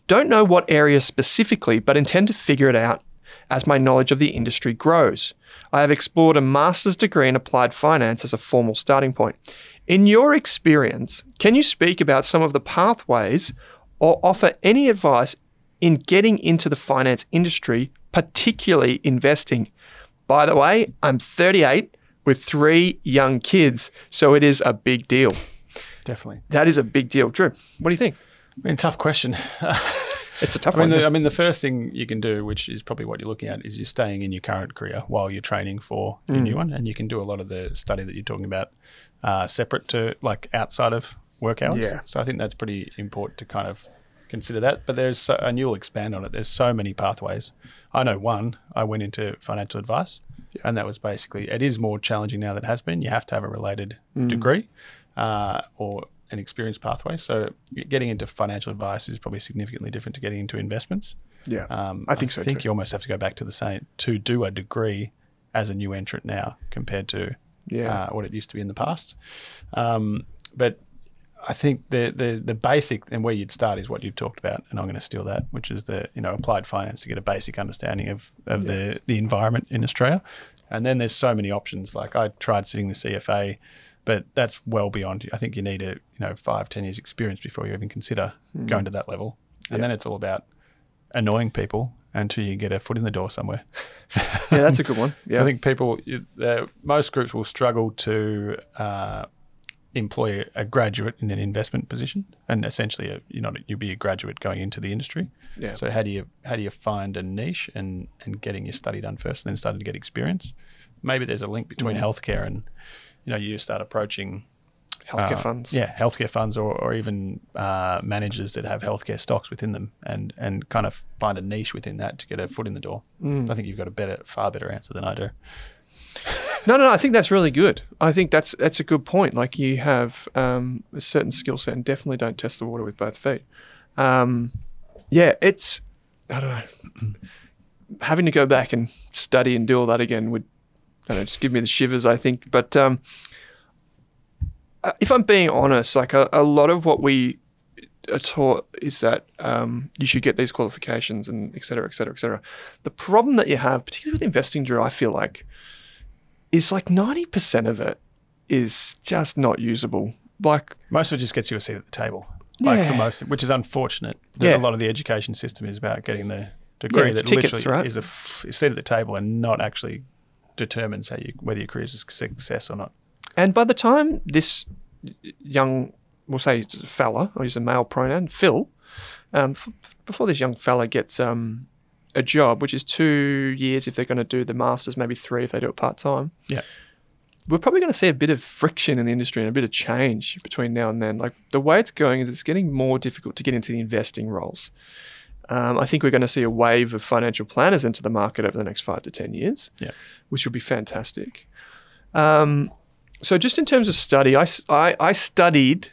A: Don't know what area specifically, but intend to figure it out as my knowledge of the industry grows. I have explored a master's degree in applied finance as a formal starting point. In your experience, can you speak about some of the pathways or offer any advice in getting into the finance industry, particularly investing? By the way, I'm 38 with three young kids, so it is a big deal.
B: Definitely.
A: That is a big deal. Drew, what do you think?
B: I mean, tough question. *laughs*
A: It's a tough
B: I mean,
A: one.
B: the, I mean, the first thing you can do, which is probably what you're looking at, is you're staying in your current career while you're training for your
A: Mm.
B: new one, and you can do a lot of the study that you're talking about uh, separate to like outside of work hours.
A: Yeah.
B: So I think that's pretty important to kind of consider that. But there's, so, and you'll expand on it. There's so many pathways. I know one. I went into financial advice, and that was basically it is more challenging now than it has been. You have to have a related
A: Mm.
B: degree uh, or an experience pathway. So getting into financial advice is probably significantly different to getting into investments.
A: yeah,
B: Um,
A: I think so
B: I think
A: too.
B: you almost have to go back to the same to do a degree as a new entrant now compared to
A: Yeah.
B: uh, what it used to be in the past. Um, but I think the, the the basic and where you'd start is what you've talked about, and I'm going to steal that, which is the you know applied finance to get a basic understanding of of the the environment in Australia. And then there's so many options. Like I tried sitting the CFA, but that's well beyond. I think you need a you know five ten years experience before you even consider
A: Hmm.
B: going to that level. And then it's all about annoying people until you get a foot in the door somewhere.
A: yeah, that's a good one. Yeah, *laughs*
B: So I think people, uh, most groups will struggle to uh, employ a graduate in an investment position, and essentially, a, you're not you'll be a graduate going into the industry.
A: Yeah.
B: So how do you how do you find a niche and and getting your study done first, and then starting to get experience? Maybe there's a link between healthcare and you know you start approaching
A: healthcare
B: uh,
A: funds.
B: Yeah, healthcare funds or, or even uh, managers that have healthcare stocks within them and, and kind of find a niche within that to get a foot in the door.
A: Mm.
B: I think you've got a better, far better answer than I do.
A: No, no, I think that's really good. I think that's that's a good point. Like you have um, a certain skill set, and definitely don't test the water with both feet. Um, yeah, it's I don't know. *clears throat* Having to go back and study and do all that again would I don't know, just give me the shivers. I think, but um, if I'm being honest, like a, a lot of what we are taught is that um, you should get these qualifications and et cetera, et cetera, et cetera. The problem that you have, particularly with investing, Drew, I feel like, is like 90% of it is just not usable. Like,
B: Most of it just gets you a seat at the table. Like for
A: Yeah.
B: most, which is unfortunate.
A: Yeah.
B: A lot of the education system is about getting the degree
A: it's
B: that
A: tickets,
B: literally
A: right?
B: is a f- seat at the table and not actually determines how you whether your career is a success or not.
A: and by the time this young, we'll say fella, I'll use a male pronoun, Phil, um, f- before this young fella gets um, a job, which is two years if they're going to do the masters, maybe three if they do it part time.
B: Yeah.
A: we're probably going to see a bit of friction in the industry and a bit of change between now and then. Like the way it's going is it's getting more difficult to get into the investing roles. Um, I think we're going to see a wave of financial planners into the market over the next five to 10 years,
B: Yeah.
A: which will be fantastic. Um, so, just in terms of study, I I studied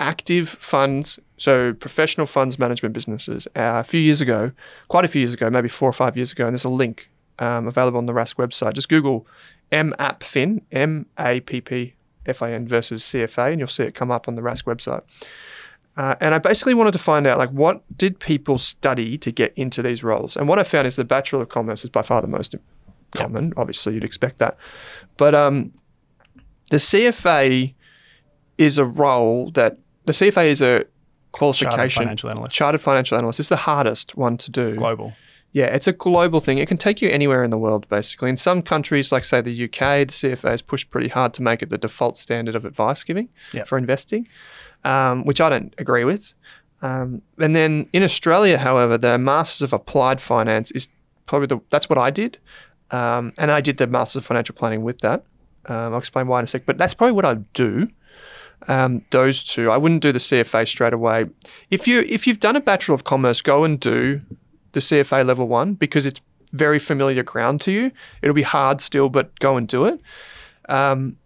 A: active funds, so professional funds management businesses, uh, a few years ago, quite a few years ago, maybe four or five years ago, and there's a link um, available on the Rask website. Just Google MAPFIN, M A P P F I N versus CFA, and you'll see it come up on the Rask website. Uh, and I basically wanted to find out like what did people study to get into these roles? And what I found is the Bachelor of Commerce is by far the most common. Obviously, you'd expect that, but um, the CFA is a role that the CFA is a qualification.
B: Chartered financial analyst.
A: Chartered financial analyst. It's the hardest one to do.
B: Global.
A: Yeah, it's a global thing. It can take you anywhere in the world, basically. In some countries, like say the UK, the CFA has pushed pretty hard to make it the default standard of advice giving
B: Yeah.
A: for investing, um, which I don't agree with. Um, and then in Australia, however, the Masters of Applied Finance is probably the that's what I did, um, and I did the Masters of Financial Planning with that. Um, I'll explain why in a sec, but that's probably what I'd do. Um, those two, I wouldn't do the CFA straight away. If you if you've done a Bachelor of Commerce, go and do the CFA level one because it's very familiar ground to you. It'll be hard still, but go and do it. Um,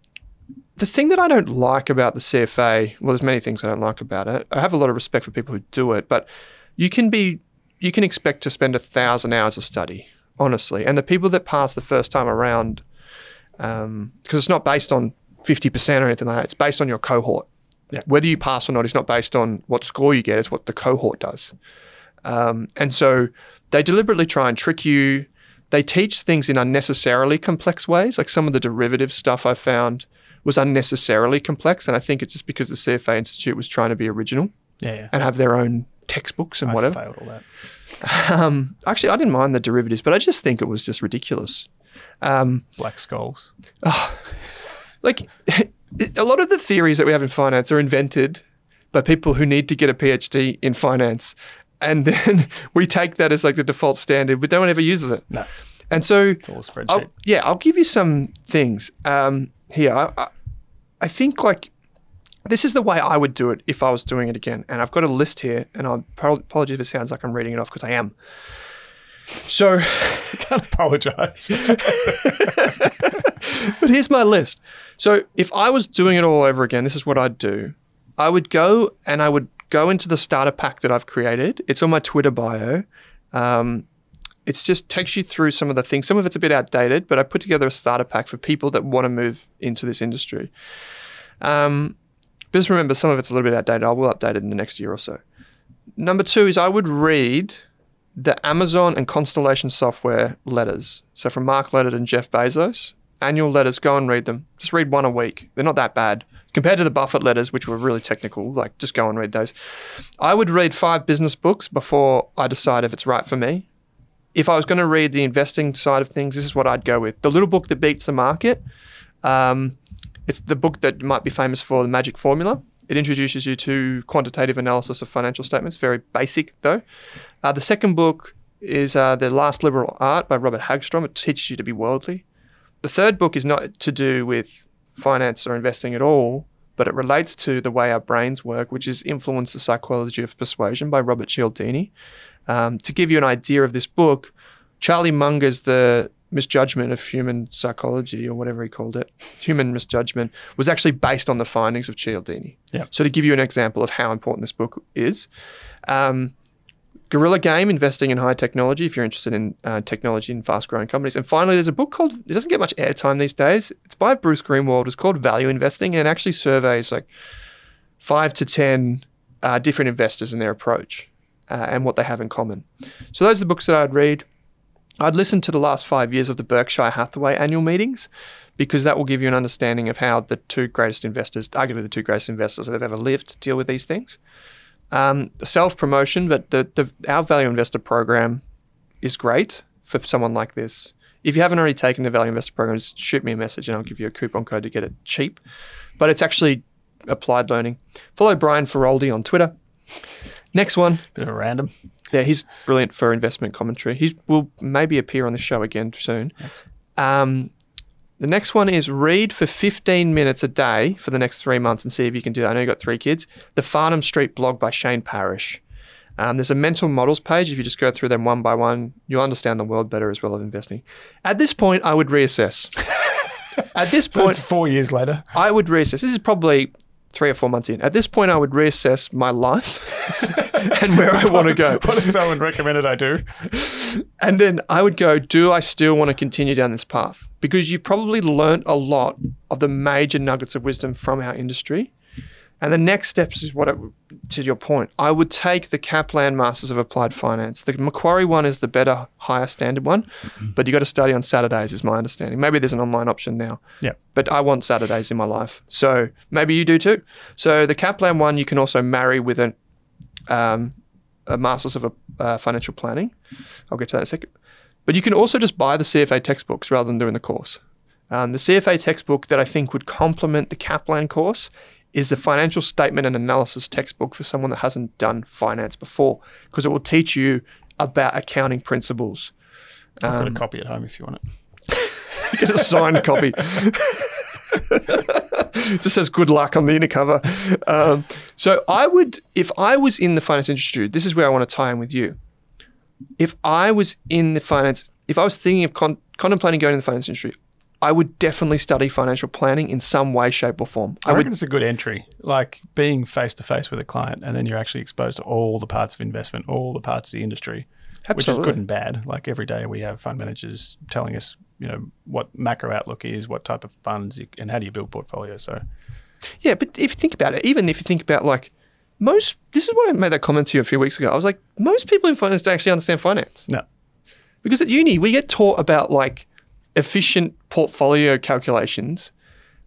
A: the thing that I don't like about the CFA, well, there's many things I don't like about it. I have a lot of respect for people who do it, but you can be, you can expect to spend a thousand hours of study, honestly. And the people that pass the first time around, because it's not based on 50% or anything like that, it's based on your cohort.
B: Yeah.
A: Whether you pass or not is not based on what score you get, it's what the cohort does. Um, and so they deliberately try and trick you. They teach things in unnecessarily complex ways. Like some of the derivative stuff I found was unnecessarily complex. And I think it's just because the CFA Institute was trying to be original
B: Yeah, yeah.
A: and have their own textbooks and
B: I
A: whatever.
B: failed all that.
A: Um, actually, I didn't mind the derivatives, but I just think it was just ridiculous. Um,
B: Black-Scholes.
A: Like *laughs* a lot of the theories that we have in finance are invented by people who need to get a PhD in finance. And *laughs* then we take that as like the default standard, but no one ever uses it.
B: No,
A: And so,
B: it's all a spreadsheet.
A: I'll, yeah, I'll give you some things um, here. I, I, I think like this is the way I would do it if I was doing it again. And I've got a list here, and I apologize if it sounds like I'm reading it off because I am. So, *laughs* I
B: can't apologize.
A: but here's my list. So if I was doing it all over again, this is what I'd do. I would go and I would go into the starter pack that I've created. It's on my Twitter bio. Um, it's just takes you through some of the things. Some of it's a bit outdated, but I put together a starter pack for people that want to move into this industry. Um, just remember, some of it's a little bit outdated. I will update it in the next year or so. Number two is I would read the Amazon and Constellation Software letters. So from Mark Leonard and Jeff Bezos, annual letters, go and read them. Just read one a week. They're not that bad. Compared to the Buffett letters, which were really technical, like just go and read those. I would read five business books before I decide if it's right for me. If I was going to read the investing side of things, this is what I'd go with. The little book that beats the market. Um, it's the book that might be famous for the magic formula. It introduces you to quantitative analysis of financial statements, very basic though. Uh, the second book is uh, The Last Liberal Art by Robert Hagstrom. It teaches you to be worldly. The third book is not to do with finance or investing at all, but it relates to the way our brains work, which is Influence the Psychology of Persuasion by Robert Cialdini. Um, to give you an idea of this book, Charlie Munger's the misjudgment of human psychology or whatever he called it, human misjudgment, was actually based on the findings of Cialdini.
B: Yep.
A: So to give you an example of how important this book is, um, Gorilla Game, investing in high technology, if you're interested in uh, technology and fast growing companies. And finally, there's a book called, it doesn't get much airtime these days. It's by Bruce Greenwald. It's called Value Investing, and it actually surveys like five to 10 uh, different investors and their approach uh, and what they have in common. So those are the books that I'd read. I'd listen to the last five years of the Berkshire Hathaway annual meetings because that will give you an understanding of how the two greatest investors, arguably the two greatest investors that have ever lived, deal with these things. Um, Self promotion, but the, the our value investor program is great for someone like this. If you haven't already taken the value investor program, just shoot me a message and I'll give you a coupon code to get it cheap. But it's actually applied learning. Follow Brian Feroldi on Twitter. Next one,
B: Bit of a random.
A: yeah, he's brilliant for investment commentary. He will maybe appear on the show again soon. Um, the next one is read for 15 minutes a day for the next three months and see if you can do that. I know you've got three kids. The Farnham Street blog by Shane Parrish. Um, there's a mental models page. If you just go through them one by one, you'll understand the world better as well of investing. At this point, I would reassess. *laughs* At this point,
B: it's four years later.
A: I would reassess. This is probably three or four months in. At this point, I would reassess my life *laughs* and where I want to go.
B: What if someone recommended I do?
A: And then I would go, do I still want to continue down this path? Because you've probably learnt a lot of the major nuggets of wisdom from our industry. And the next steps is what, it, to your point, I would take the Kaplan Masters of Applied Finance. The Macquarie one is the better, higher standard one, *clears throat* but you got to study on Saturdays, is my understanding. Maybe there's an online option now.
B: Yeah.
A: But I want Saturdays in my life. So maybe you do too. So the Kaplan one you can also marry with an, um, a Masters of uh, Financial Planning. I'll get to that in a second. But you can also just buy the CFA textbooks rather than doing the course. Um, the CFA textbook that I think would complement the Kaplan course is the financial statement and analysis textbook for someone that hasn't done finance before, because it will teach you about accounting principles.
B: I've got a
A: Um,
B: copy at home if you want it. *laughs*
A: get a signed copy. *laughs* Just says good luck on the inner cover. Um, so I would, if I was in the finance industry, this is where I want to tie in with you. If I was in the finance, if I was thinking of con- contemplating going in the finance industry, I would definitely study financial planning in some way, shape, or form.
B: I,
A: I would
B: reckon it's a good entry, like being face to face with a client, and then you're actually exposed to all the parts of investment, all the parts of the industry, which is good and bad. Like every day, we have fund managers telling us, you know, what macro outlook is, what type of funds, you, and how do you build portfolios. So
A: Yeah, but if you think about it, even if you think about like most, this is why I made that comment to you a few weeks ago. I was like, most people in finance don't actually understand finance.
B: no,
A: Because at uni, we get taught about like efficient portfolio calculations,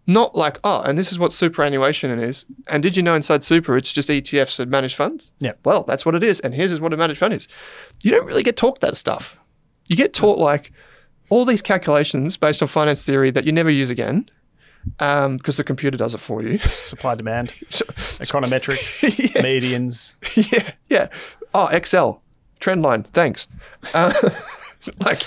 A: not like, oh, and this is what superannuation is. And did you know inside super, it's just ETFs and managed funds?
B: Yeah.
A: Well, that's what it is. And here's what a managed fund is. You don't really get taught that stuff. You get taught like all these calculations based on finance theory that you never use again because the computer does it for you. *laughs*
B: supply demand, *laughs*
A: So,
B: econometrics, *laughs*
A: Yeah.
B: medians.
A: yeah, yeah. Oh, Excel, trend line. Thanks. Uh, *laughs* like,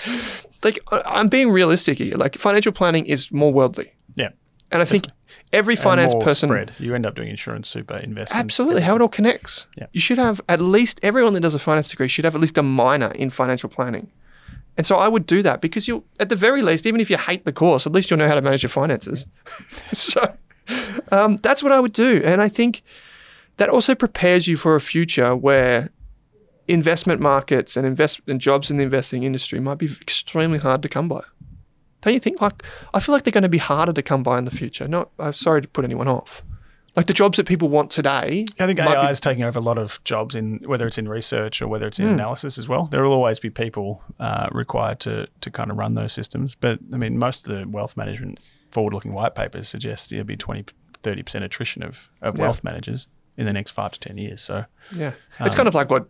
A: like I- I'm being realistic here. Like, financial planning is more worldly,
B: Yeah.
A: and I think every finance person.
B: spread. You end up doing insurance, super, investments.
A: Absolutely, how it all connects.
B: Yeah.
A: You should have at least everyone that does a finance degree should have at least a minor in financial planning. And so I would do that because you, at the very least, even if you hate the course, at least you'll know how to manage your finances. *laughs* so um, that's what I would do. And I think that also prepares you for a future where investment markets and invest and jobs in the investing industry might be extremely hard to come by. Don't you think? Like, I feel like they're going to be harder to come by in the future. Not, I'm sorry to put anyone off. Like the jobs that people want today.
B: I think
A: might be-
B: AI is taking over a lot of jobs in whether it's in research or whether it's in
A: Hmm.
B: analysis as well. There will always be people uh, required to to kind of run those systems. But I mean, most of the wealth management forward-looking white papers suggest there'll be 20, 30 percent attrition of, of
A: Yeah.
B: wealth managers in the next five to ten years. So
A: Yeah. It's kind of like what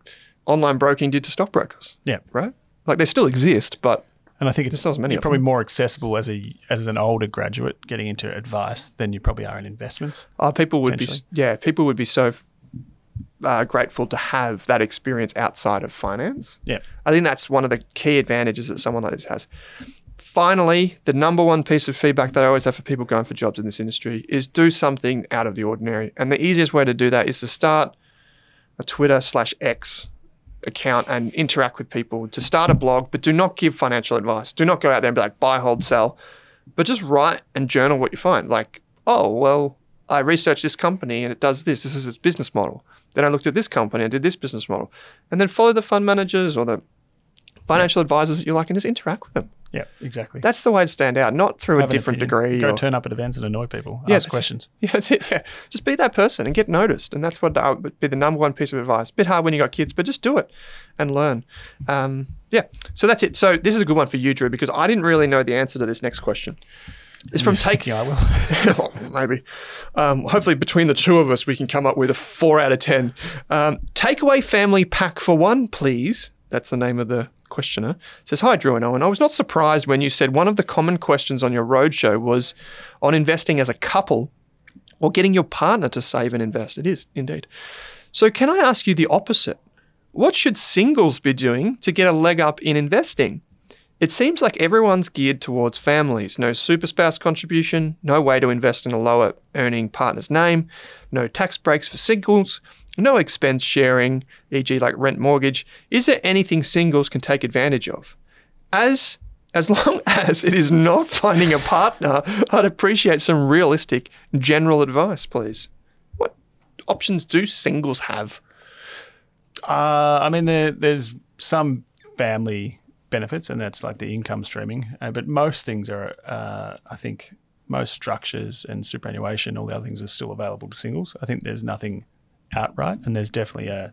A: online broking did to stockbrokers,
B: yeah,
A: right? Like they still exist, but
B: and I think it's
A: not as many
B: you're probably more accessible as a as an older graduate getting into advice than you probably are in investments.
A: uh, people would be, yeah, people would be so uh, grateful to have that experience outside of finance.
B: Yeah.
A: I think that's one of the key advantages that someone like this has. Finally, the number one piece of feedback that I always have for people going for jobs in this industry is do something out of the ordinary. And the easiest way to do that is to start a Twitter slash X account and interact with people, to start a blog, but do not give financial advice. Do not go out there and be like, buy, hold, sell, but just write and journal what you find. Like, oh, well, I researched this company and it does this. This is its business model. Then I looked at this company and did this business model. And then follow the fund managers or the financial advisors that you like and just interact with them.
B: Yeah, exactly.
A: That's the way to stand out, not through
B: Have
A: a different degree.
B: Go
A: or-
B: turn up at events and annoy people.
A: Yeah,
B: ask questions. *laughs*
A: Yeah, that's it. Yeah. Just be that person and get noticed. And that's what that would be the number one piece of advice. bit hard when you got kids, but just do it and learn. Um, yeah. So that's it. So this is a good one for you, Drew, because I didn't really know the answer to this next question. It's from Take.
B: I will. *laughs*
A: Maybe. Um, hopefully, between the two of us, we can come up with a four out of 10. Um, takeaway family pack for one, please. That's the name of the questioner. says, Hi, Drew and Owen. I was not surprised when you said one of the common questions on your roadshow was on investing as a couple or getting your partner to save and invest. It is, indeed. So, can I ask you the opposite? What should singles be doing to get a leg up in investing? It seems like everyone's geared towards families. No super spouse contribution, no way to invest in a lower earning partner's name, no tax breaks for singles, no expense sharing, e.g., like rent mortgage. Is there anything singles can take advantage of? As as long *laughs* as it is not finding a partner, I'd appreciate some realistic general advice, please. What options do singles have?
B: Uh, I mean, there, there's some family benefits, and that's like the income streaming. Uh, but most things are, uh, I think, most structures and superannuation, all the other things are still available to singles. I think there's nothing outright, and there's definitely a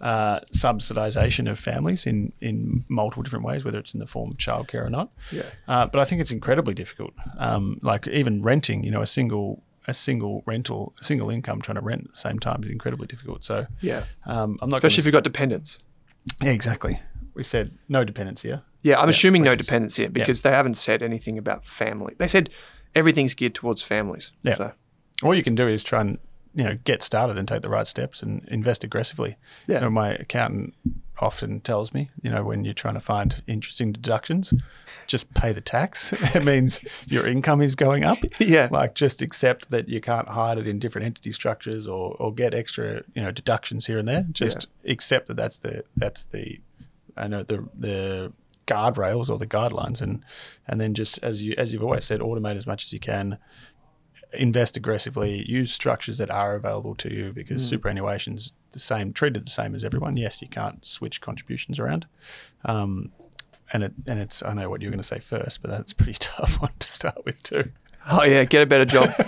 B: uh, subsidisation of families in in multiple different ways, whether it's in the form of childcare or not.
A: Yeah.
B: Uh, but I think it's incredibly difficult. Um, like even renting, you know, a single a single rental, a single income trying to rent at the same time is incredibly difficult. So
A: Yeah.
B: um, I'm not
A: Especially if you've got dependents.
B: yeah, exactly. We said no dependents here.
A: Yeah, I'm assuming no dependents here because they haven't said anything about family. They said everything's geared towards families.
B: Yeah.
A: So,
B: All you can do is try and you know get started and take the right steps and invest aggressively.
A: Yeah.
B: You know, my accountant often tells me, you know, when you're trying to find interesting deductions, just pay the tax. *laughs* it means your income is going up.
A: Yeah.
B: Like just accept that you can't hide it in different entity structures or, or get extra, you know, deductions here and there. Just accept that that's the that's the I know the the guardrails or the guidelines and and then just as you as you've always said, automate as much as you can invest aggressively, use structures that are available to you because superannuation's the same, treated the same as everyone. Yes, you can't switch contributions around. Um, and it and it's I know what you're going to say first, but that's a pretty *laughs* tough one to start with too.
A: oh yeah, get a better job. *laughs*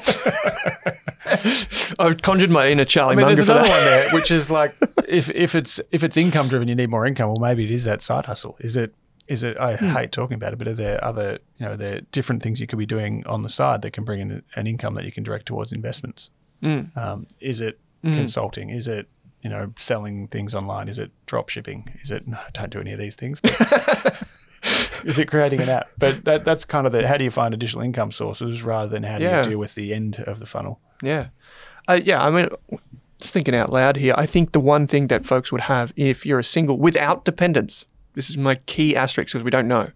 A: I've conjured my inner Charlie
B: I mean,
A: Munger
B: there's
A: for
B: another
A: that.
B: one there, which is like if if it's if it's income driven, you need more income. Well, maybe it is that side hustle. Is it? Is it? I hate talking about it, but are there other you know are there different things you could be doing on the side that can bring in an income that you can direct towards investments? Um, is it consulting? Is it you know selling things online? Is it drop shipping? Is it *laughs* no? Don't do any of these things. *laughs* Is it creating an app? But that that's kind of the how do you find additional income sources rather than how do
A: Yeah.
B: you deal with the end of the funnel?
A: Yeah. Uh, yeah, I mean, just thinking out loud here, I think the one thing that folks would have if you're a single without dependents, this is my key asterisk because we don't know.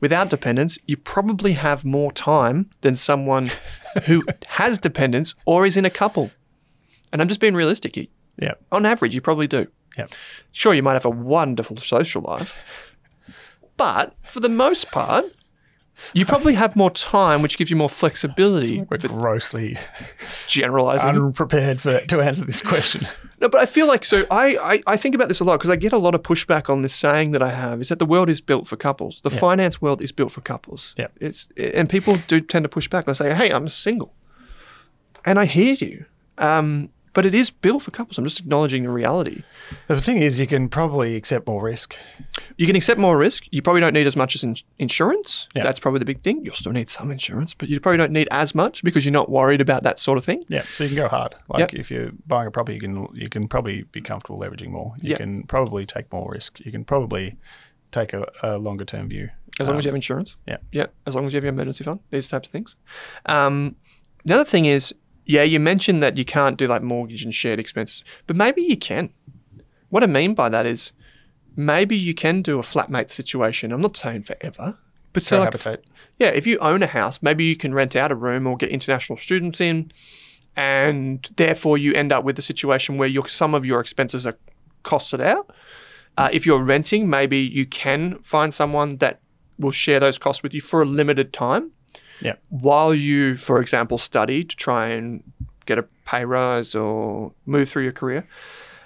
A: Without dependents, you probably have more time than someone *laughs* who has dependents or is in a couple. And I'm just being realistic here.
B: Yeah.
A: On average, you probably do.
B: Yeah.
A: Sure, you might have a wonderful social life, but for the most part, you probably have more time, which gives you more flexibility.
B: We're grossly
A: generalizing,
B: unprepared for to answer this question.
A: No, but I feel like so. I, I, I think about this a lot because I get a lot of pushback on this saying that I have is that the world is built for couples. The finance world is built for couples.
B: Yeah.
A: It's and people do tend to push back. They say, "Hey, I'm single," and I hear you. Um, but it is built for couples. I'm just acknowledging the reality.
B: The thing is, you can probably accept more risk.
A: You can accept more risk. You probably don't need as much as in- insurance.
B: Yeah.
A: That's probably the big thing. You'll still need some insurance, but you probably don't need as much because you're not worried about that sort of thing.
B: Yeah, so you can go hard. Like
A: Yep.
B: if you're buying a property, you can you can probably be comfortable leveraging more. You
A: Yep.
B: can probably take more risk. You can probably take a, a longer term view.
A: As long as you have insurance.
B: yeah.
A: Yeah. As long as you have your emergency fund, these types of things. Um, the other thing is, yeah, you mentioned that you can't do like mortgage and shared expenses, but maybe you can. What I mean by that is maybe you can do a flatmate situation. I'm not saying forever, but so like,
B: Cohabitate.
A: yeah, if you own a house, maybe you can rent out a room or get international students in, and therefore you end up with a situation where your some of your expenses are costed out, Uh, if you're renting, maybe you can find someone that will share those costs with you for a limited time
B: Yeah.
A: while you, for example, study to try and get a pay rise or move through your career.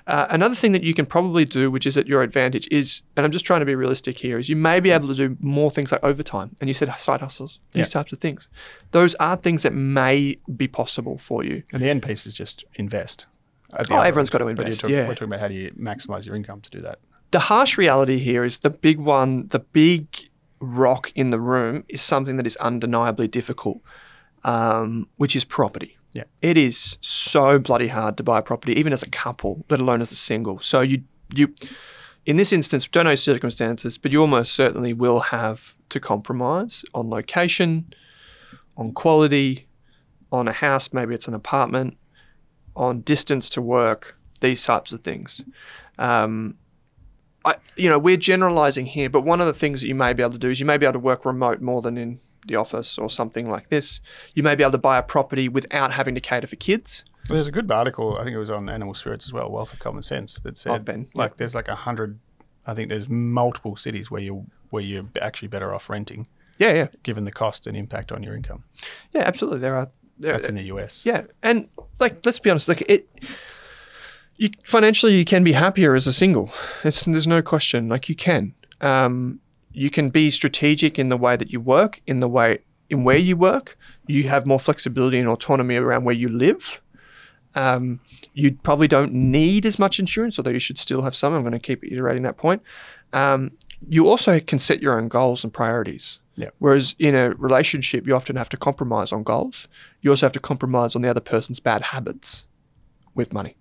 A: Uh, another thing that you can probably do, which is at your advantage, is, and I'm just trying to be realistic here, is you may be able to do more things like overtime. And you said side hustles, these
B: Yeah.
A: types of things. Those are things that may be possible for you.
B: And the end piece is just invest.
A: Oh, everyone's
B: end.
A: got to invest,
B: talking-
A: yeah.
B: We're talking about how do you maximize your income to do that.
A: The harsh reality here is the big one, the big rock in the room is something that is undeniably difficult, um, which is property.
B: Yeah.
A: It is so bloody hard to buy a property, even as a couple, let alone as a single. So you you in this instance, don't know circumstances, but you almost certainly will have to compromise on location, on quality, on a house, maybe it's an apartment, on distance to work, these types of things. Um, I, you know, we're generalizing here, but one of the things that you may be able to do is you may be able to work remote more than in the office or something like this. You may be able to buy a property without having to cater for kids.
B: Well, there's a good article, I think it was on Animal Spirits as well, Wealth of Common Sense, that said
A: Oh, Ben,
B: like there's like a hundred. I think there's multiple cities where you're, where you're actually better off renting,
A: Yeah, yeah,
B: given the cost and impact on your income.
A: yeah, absolutely. There are. There,
B: That's in the US.
A: Yeah, and like let's be honest, like it, you financially you can be happier as a single. It's there's no question. Like you can, um, you can be strategic in the way that you work, in the way in where you work. You have more flexibility and autonomy around where you live. Um, you probably don't need as much insurance, although you should still have some. I'm going to keep iterating that point. Um, you also can set your own goals and priorities.
B: Yeah.
A: Whereas in a relationship, you often have to compromise on goals. You also have to compromise on the other person's bad habits with money.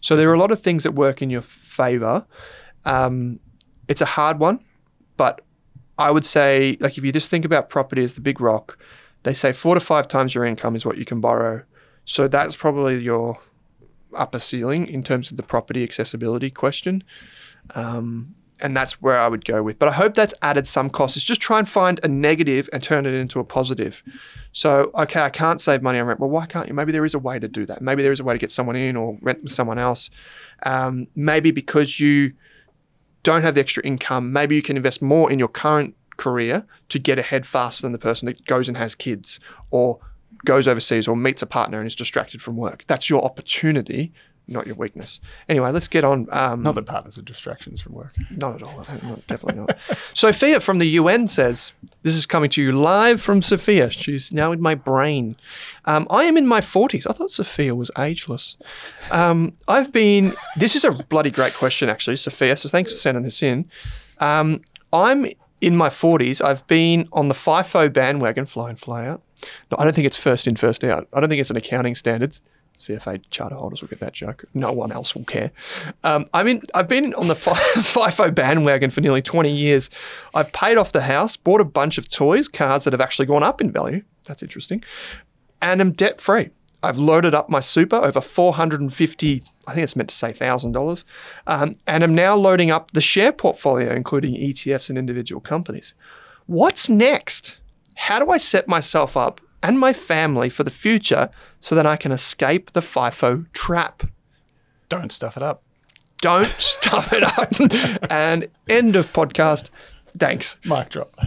A: So there are a lot of things that work in your favor. Um, it's a hard one, but I would say, like, if you just think about property as the big rock, they say four to five times your income is what you can borrow. So that's probably your upper ceiling in terms of the property accessibility question. Um, and that's where I would go with. But I hope that's added some cost. It's just try and find a negative and turn it into a positive. So, okay, I can't save money on rent. Well, why can't you? Maybe there is a way to do that. Maybe there is a way to get someone in or rent with someone else. Um, maybe because you don't have the extra income, maybe you can invest more in your current career to get ahead faster than the person that goes and has kids or goes overseas or meets a partner and is distracted from work. That's your opportunity, not your weakness. Anyway, let's get on. Um,
B: Not that partners are distractions from work.
A: not at all. Not, definitely not. *laughs* Sophia from the UN says, This is coming to you live from Sophia. She's now in my brain. Um, I am in my 40s. I thought Sophia was ageless. Um, I've been, this is a bloody great question, actually, Sophia. So thanks for sending this in. Um, I'm in my 40s. I've been on the FIFO bandwagon, fly in, fly out. No, I don't think it's first in, first out. I don't think it's an accounting standards. CFA charter holders will get that joke. No one else will care. Um, I mean, I've been on the Fi- *laughs* FIFO bandwagon for nearly 20 years. I've paid off the house, bought a bunch of toys, cars that have actually gone up in value. That's interesting. And I'm debt free. I've loaded up my super over 450, I think it's meant to say $1,000. Um, and am now loading up the share portfolio, including ETFs and individual companies. What's next? How do I set myself up and my family for the future so that I can escape the FIFO trap?
B: Don't stuff it up.
A: Don't *laughs* stuff it up. and end of podcast. Thanks.
B: Mic drop. *laughs*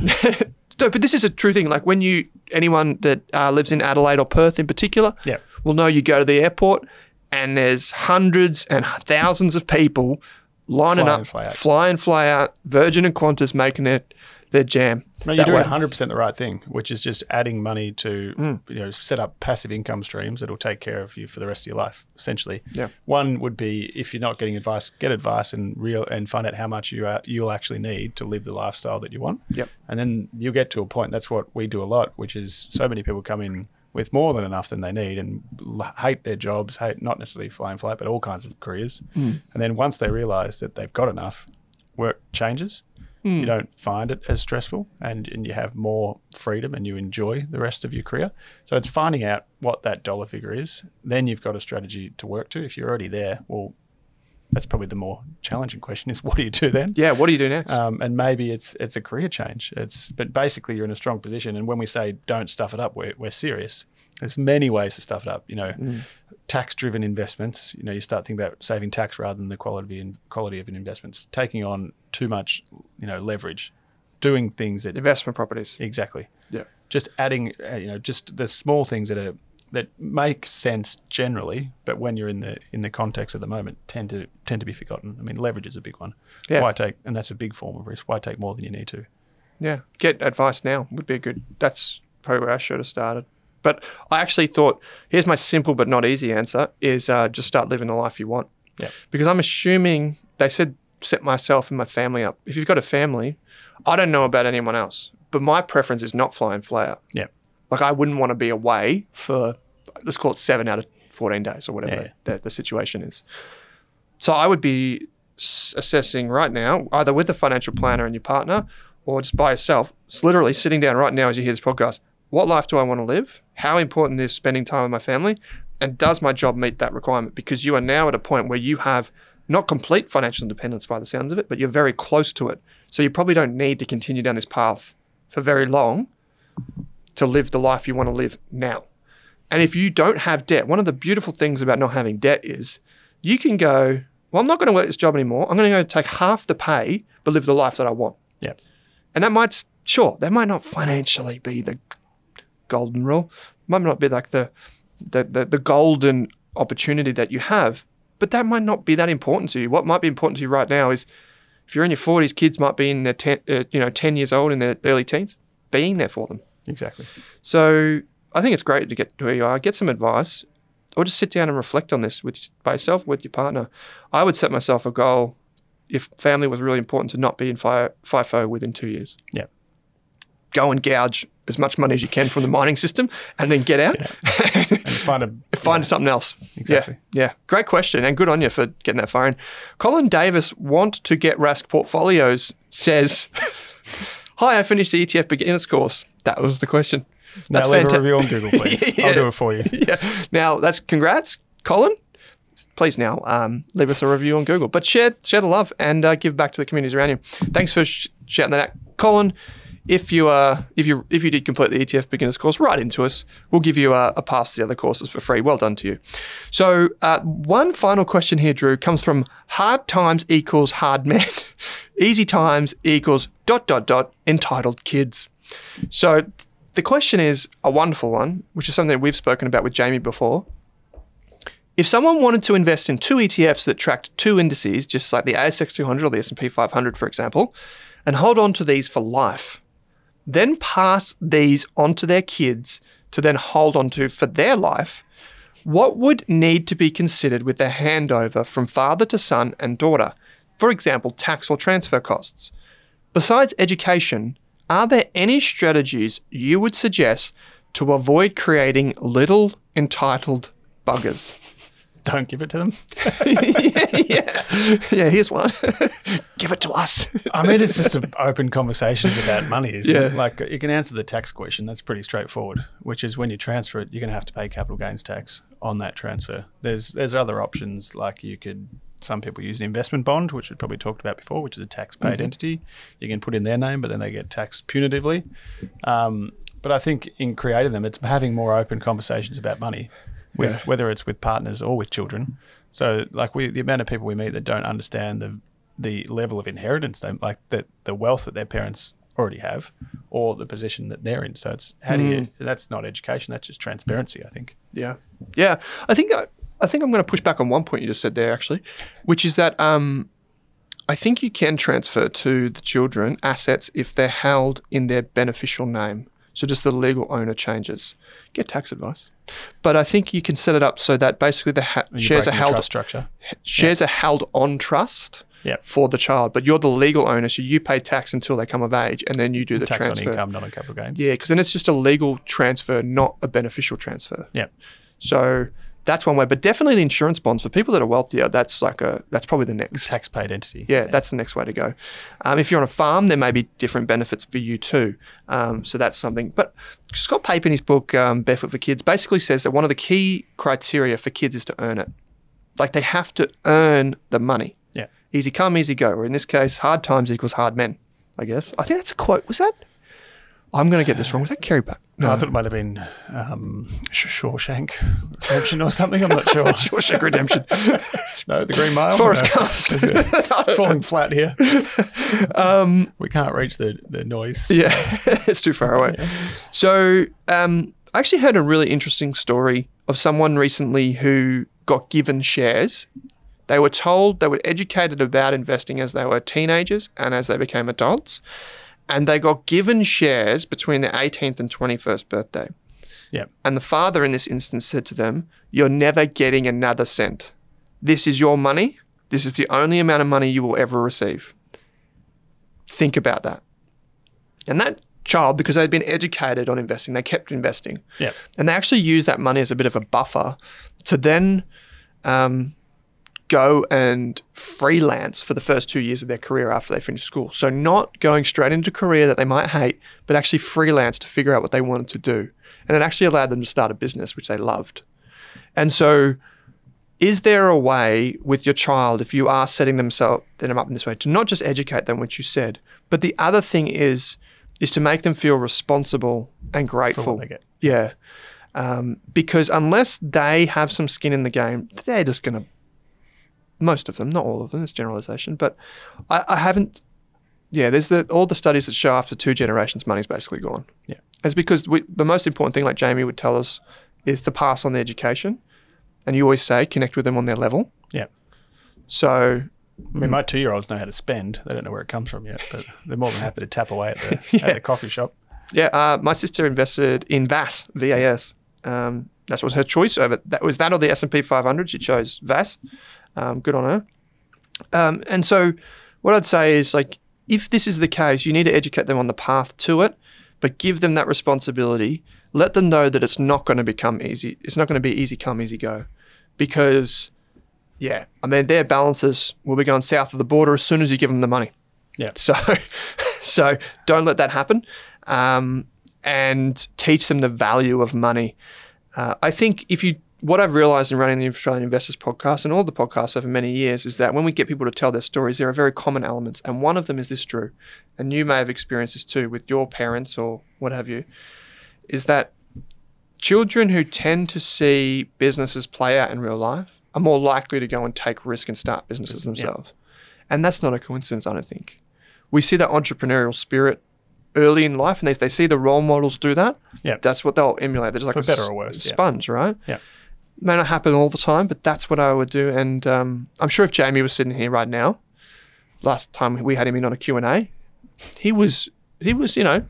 A: No, but this is a true thing. Like when you, anyone that uh, lives in Adelaide or Perth in particular,
B: Yeah.
A: will know you go to the airport and there's hundreds and thousands of people lining
B: Fly
A: up,
B: in, fly out.
A: fly in, fly out. Virgin and Qantas making it their jam.
B: No, you're
A: way.
B: doing 100% the right thing, which is just adding money to
A: Mm.
B: you know set up passive income streams that'll take care of you for the rest of your life. Essentially,
A: Yeah.
B: One would be if you're not getting advice, get advice and real and find out how much you are, you'll actually need to live the lifestyle that you want.
A: Yep.
B: And then you'll get to a point. That's what we do a lot, which is so many people come in with more than enough than they need and hate their jobs, hate not necessarily flying flight, but all kinds of careers.
A: Mm.
B: And then once they realize that they've got enough, work changes.
A: Mm.
B: You don't find it as stressful and, and you have more freedom and you enjoy the rest of your career. So it's finding out what that dollar figure is. Then you've got a strategy to work to. If you're already there, well, that's probably the more challenging question is *laughs* what do you do then?
A: Yeah. What do you do next?
B: Um, and maybe it's it's a career change. It's but basically you're in a strong position. And when we say don't stuff it up, we're, we're serious. There's many ways to stuff it up. You know, tax-driven investments, you know, you start thinking about saving tax rather than the quality and quality of an investments. Taking on too much, you know, leverage, doing things that
A: Investment properties.
B: exactly,
A: Yeah.
B: just adding, uh, you know, just the small things that are that make sense generally, but when you're in the in the context of the moment, tend to tend to be forgotten. I mean, leverage is a big one.
A: Yeah.
B: Why take, and that's a big form of risk. Why take more than you need to?
A: Yeah, get advice now would be a good. That's probably where I should have started. But I actually thought here's my simple but not easy answer: is uh, just start living the life you want.
B: Yeah.
A: Because I'm assuming they said set myself and my family up. If you've got a family, I don't know about anyone else, but my preference is not fly in, fly out.
B: Yeah.
A: Like I wouldn't want to be away for let's call it seven out of fourteen days or whatever
B: Yeah.
A: the, the situation is. So I would be assessing right now, either with a financial planner and your partner, or just by yourself. It's literally sitting down right now as you hear this podcast. What life do I want to live? How important is spending time with my family? And does my job meet that requirement? Because you are now at a point where you have not complete financial independence by the sounds of it, but you're very close to it. So you probably don't need to continue down this path for very long to live the life you want to live now. And if you don't have debt, one of the beautiful things about not having debt is you can go, well, I'm not going to work this job anymore. I'm going to go take half the pay, but live the life that I want.
B: Yeah.
A: And that might, sure, that might not financially be the golden rule. Might not be like the, the, the, the golden opportunity that you have, but that might not be that important to you. What might be important to you right now is if you're in your 40s, kids might be in their ten, uh, you know, 10 years old in their early teens, being there for them.
B: Exactly.
A: So I think it's great to get to where you are, get some advice, or just sit down and reflect on this with by yourself, with your partner. I would set myself a goal if family was really important to not be in FI- FIFO within two years.
B: Yeah.
A: Go and gouge as much money as you can from the mining system and then get out *laughs*
B: And find a
A: find something else.
B: Exactly.
A: Yeah, yeah. Great question, and good on you for getting that far in. Colin Davis, want to get Rask portfolios, says, *laughs* "Hi, I finished the ETF beginners course." That was the question.
B: Now leave
A: fanta-
B: a review on Google, please. *laughs*
A: Yeah.
B: I'll do it for you.
A: yeah. Now that's congrats, Colin. Please now um, leave us a review on Google, but share share the love and uh, give back to the communities around you. Thanks for sh- shouting that out, Colin. If you uh, if you if you did complete the ETF beginners course, write into us. We'll give you a, a pass to the other courses for free. Well done to you. So uh, one final question here, Drew, comes from hard times equals hard men, *laughs* easy times equals dot dot dot entitled kids. So the question is a wonderful one, which is something we've spoken about with Jamie before. If someone wanted to invest in two ETFs that tracked two indices, just like the ASX 200 or the S&P 500, for example, and hold on to these for life, then pass these on to their kids to then hold on to for their life, what would need to be considered with the handover from father to son and daughter? For example, tax or transfer costs. Besides education, are there any strategies you would suggest to avoid creating little entitled buggers?
B: Don't give it to them. *laughs* *laughs*
A: yeah, yeah. Here's one. *laughs* Give it to us.
B: I mean, it's just open conversations about money. Isn't it?
A: Yeah.
B: Like you can answer the tax question. That's pretty straightforward. Which is when you transfer it, you're going to have to pay capital gains tax on that transfer. There's there's other options like you could. Some people use an investment bond, which we probably talked about before, which is a tax paid entity. You can put in their name, but then they get taxed punitively. Um, but I think in creating them, it's having more open conversations about money, with
A: Yeah.
B: whether it's with partners or with children. So, like we, the amount of people we meet that don't understand the the level of inheritance, they like the the wealth that their parents already have, or the position that they're in. So it's how do you? That's not education. That's just transparency. I think.
A: Yeah, yeah. I think I, I think I'm going to push back on one point you just said there, actually, which is that um, I think you can transfer to the children assets if they're held in their beneficial name. So just the legal owner changes. Get tax advice, but I think you can set it up so that basically the ha- shares are held
B: structure.
A: shares are held on trust.
B: Yep.
A: For the child, but you're the legal owner, so you pay tax until they come of age, and then you do the
B: Tax
A: transfer.
B: on income, not on capital gains.
A: Yeah, because then it's just a legal transfer, not a beneficial transfer.
B: Yeah.
A: So that's one way, but definitely the insurance bonds for people that are wealthier. That's like a that's probably the next.
B: Tax paid entity.
A: Yeah, that's the next way to go. Um, if you're on a farm, there may be different benefits for you too. Um, so that's something. But Scott Pape in his book um, Barefoot for Kids basically says that one of the key criteria for kids is to earn it. Like they have to earn the money.
B: Yeah.
A: Easy come, easy go. Or in this case, hard times equals hard men. I guess. I think that's a quote. Was that? I'm going to get this wrong. Was that Kerry Packer?
B: No, I thought it might have been um, Shawshank Redemption or something. I'm not sure. *laughs*
A: Shawshank Redemption. *laughs*
B: no, the Green Mile.
A: Forrest
B: No. Is *laughs* falling flat here.
A: Um,
B: We can't reach the, the noise.
A: Yeah, it's too far away. So, um, I actually heard a really interesting story of someone recently who got given shares. They were told they were educated about investing as they were teenagers and as they became adults, and they got given shares between their 18th and 21st birthday.
B: Yeah.
A: And the father in this instance said to them, You're never getting another cent. This is your money. This is the only amount of money you will ever receive. Think about that. And that child, because they'd been educated on investing, they kept investing.
B: Yeah.
A: And they actually used that money as a bit of a buffer to then um, go and freelance for the first two years of their career after they finished school. So, not going straight into a career that they might hate, but actually freelance to figure out what they wanted to do. And it actually allowed them to start a business, which they loved. And so, is there a way with your child, if you are setting themselves them up in this way, to not just educate them, which you said, but the other thing is, is to make them feel responsible and grateful. Yeah. Um, because unless they have some skin in the game, they're just going to, most of them, not all of them, it's generalization, but I, I haven't, yeah, there's the, all the studies that show after two generations, money's basically gone.
B: Yeah.
A: It's because we, the most important thing, like Jamie would tell us, is to pass on the education. And you always say, connect with them on their level.
B: Yeah.
A: So,
B: I mean, my two year olds know how to spend. They don't know where it comes from yet, but they're more than happy to tap away at the, *laughs* at the coffee shop.
A: yeah, uh, my sister invested in VAS, VAS. Um, that was her choice over that was that or the S and P 500. She chose VAS. Um, good on her. Um, and so, what I'd say is like, if this is the case, you need to educate them on the path to it, but give them that responsibility. Let them know that it's not going to become easy. It's not going to be easy come, easy go, because, yeah, I mean their balances will be going south of the border as soon as you give them the money.
B: Yeah. *laughs*
A: So, so don't let that happen, um, and teach them the value of money. Uh, I think if you, what I've realised in running the Australian Investors podcast and all the podcasts over many years is that when we get people to tell their stories, there are very common elements, and one of them is this, Drew, and you may have experienced this too with your parents or what have you, is that children who tend to see businesses play out in real life are more likely to go and take risk and start businesses themselves. And that's not a coincidence, I don't think. We see that entrepreneurial spirit early in life and they, they see the role models do that.
B: Yeah.
A: That's what they'll emulate. They're just like
B: For
A: a
B: better or worse, yeah.
A: sponge, right?
B: Yeah.
A: May not happen all the time, but that's what I would do. And um, I'm sure if Jamie was sitting here right now, last time we had him in on a Q&A, he was, he was, you know,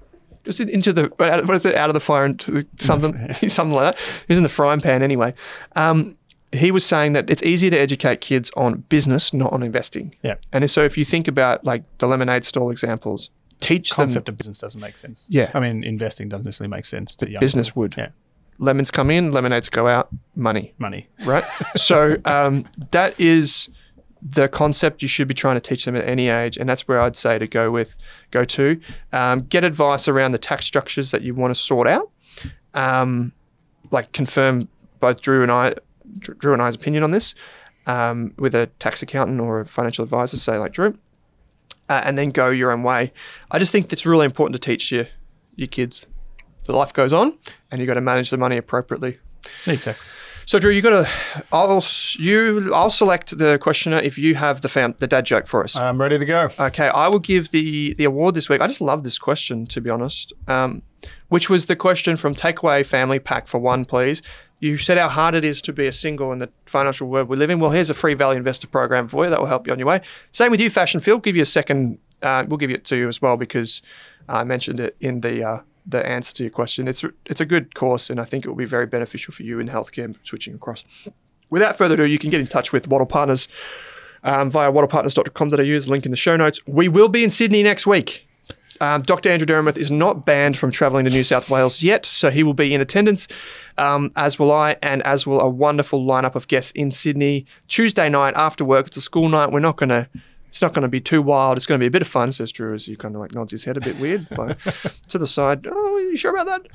A: just into the, what is it, out of the fire into something, *laughs* *laughs* something like that. He was in the frying pan anyway. Um, he was saying that it's easier to educate kids on business, not on investing.
B: Yeah.
A: And so if you think about like the lemonade stall examples, teach the
B: Concept
A: them
B: of business doesn't make sense.
A: Yeah.
B: I mean, investing doesn't necessarily make sense to young
A: business
B: people.
A: would.
B: Yeah.
A: Lemons come in, lemonades go out, money,
B: Money.
A: right? *laughs* so um, that is the concept you should be trying to teach them at any age, and that's where I'd say to go with, go to, um, get advice around the tax structures that you want to sort out, um, like confirm both Drew and I, Drew and I's opinion on this, um, with a tax accountant or a financial advisor, say like Drew, uh, and then go your own way. I just think it's really important to teach your your kids. The life goes on, and you've got to manage the money appropriately.
B: Exactly.
A: So Drew, you got to. I'll you. I'll select the questioner if you have the fam- the dad joke for us.
B: I'm ready to go.
A: Okay, I will give the the award this week. I just love this question, to be honest. Um, which was the question from Takeaway Family Pack for one, please. You said how hard it is to be a single in the financial world we live in. Well, here's a free value investor program for you that will help you on your way. Same with you, Fashion Phil. Give you a second. Uh, we'll give it to you as well because I mentioned it in the uh, the answer to your question. It's it's a good course, and I think it will be very beneficial for you in healthcare switching across. Without further ado, you can get in touch with Wattle Partners um, via wattlepartners.com.au. Link in the show notes. We will be in Sydney next week. Um, Dr. Andrew Dermouth is not banned from travelling to New South Wales yet, so he will be in attendance, um, as will I, and as will a wonderful lineup of guests in Sydney Tuesday night after work. It's a school night. We're not going to. It's not going to be too wild. It's going to be a bit of fun, says Drew, as he kind of like nods his head a bit weird like, *laughs* to the side. Oh, are you sure about that?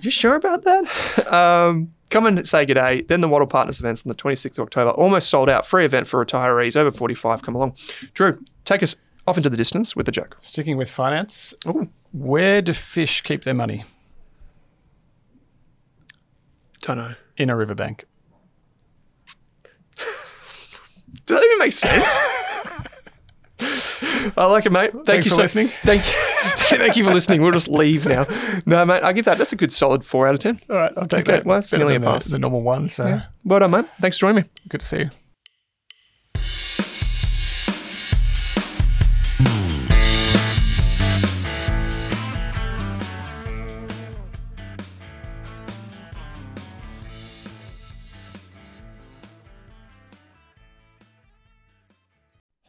A: You sure about that? Um, come and say good day. Then the Wattle Partners events on the 26th of October. Almost sold out. Free event for retirees over 45. Come along. Drew, take us
C: off into the distance with a joke.
B: Sticking with finance,
C: Ooh.
B: where do fish keep their money?
C: Don't know.
B: In a riverbank.
C: Does that even make sense? *laughs* I like it, mate. Thank
B: Thanks
C: you
B: for
C: so-
B: listening.
C: Thank you. *laughs* Thank you for listening. We'll just leave now. No, mate, I give that. That's a good solid four out of ten.
B: All right, I'll take
C: Okay,
B: that.
C: well, it's nearly a
B: the-
C: pass.
B: The, normal one, so
C: Well done, mate. Thanks for joining me.
B: good to see you.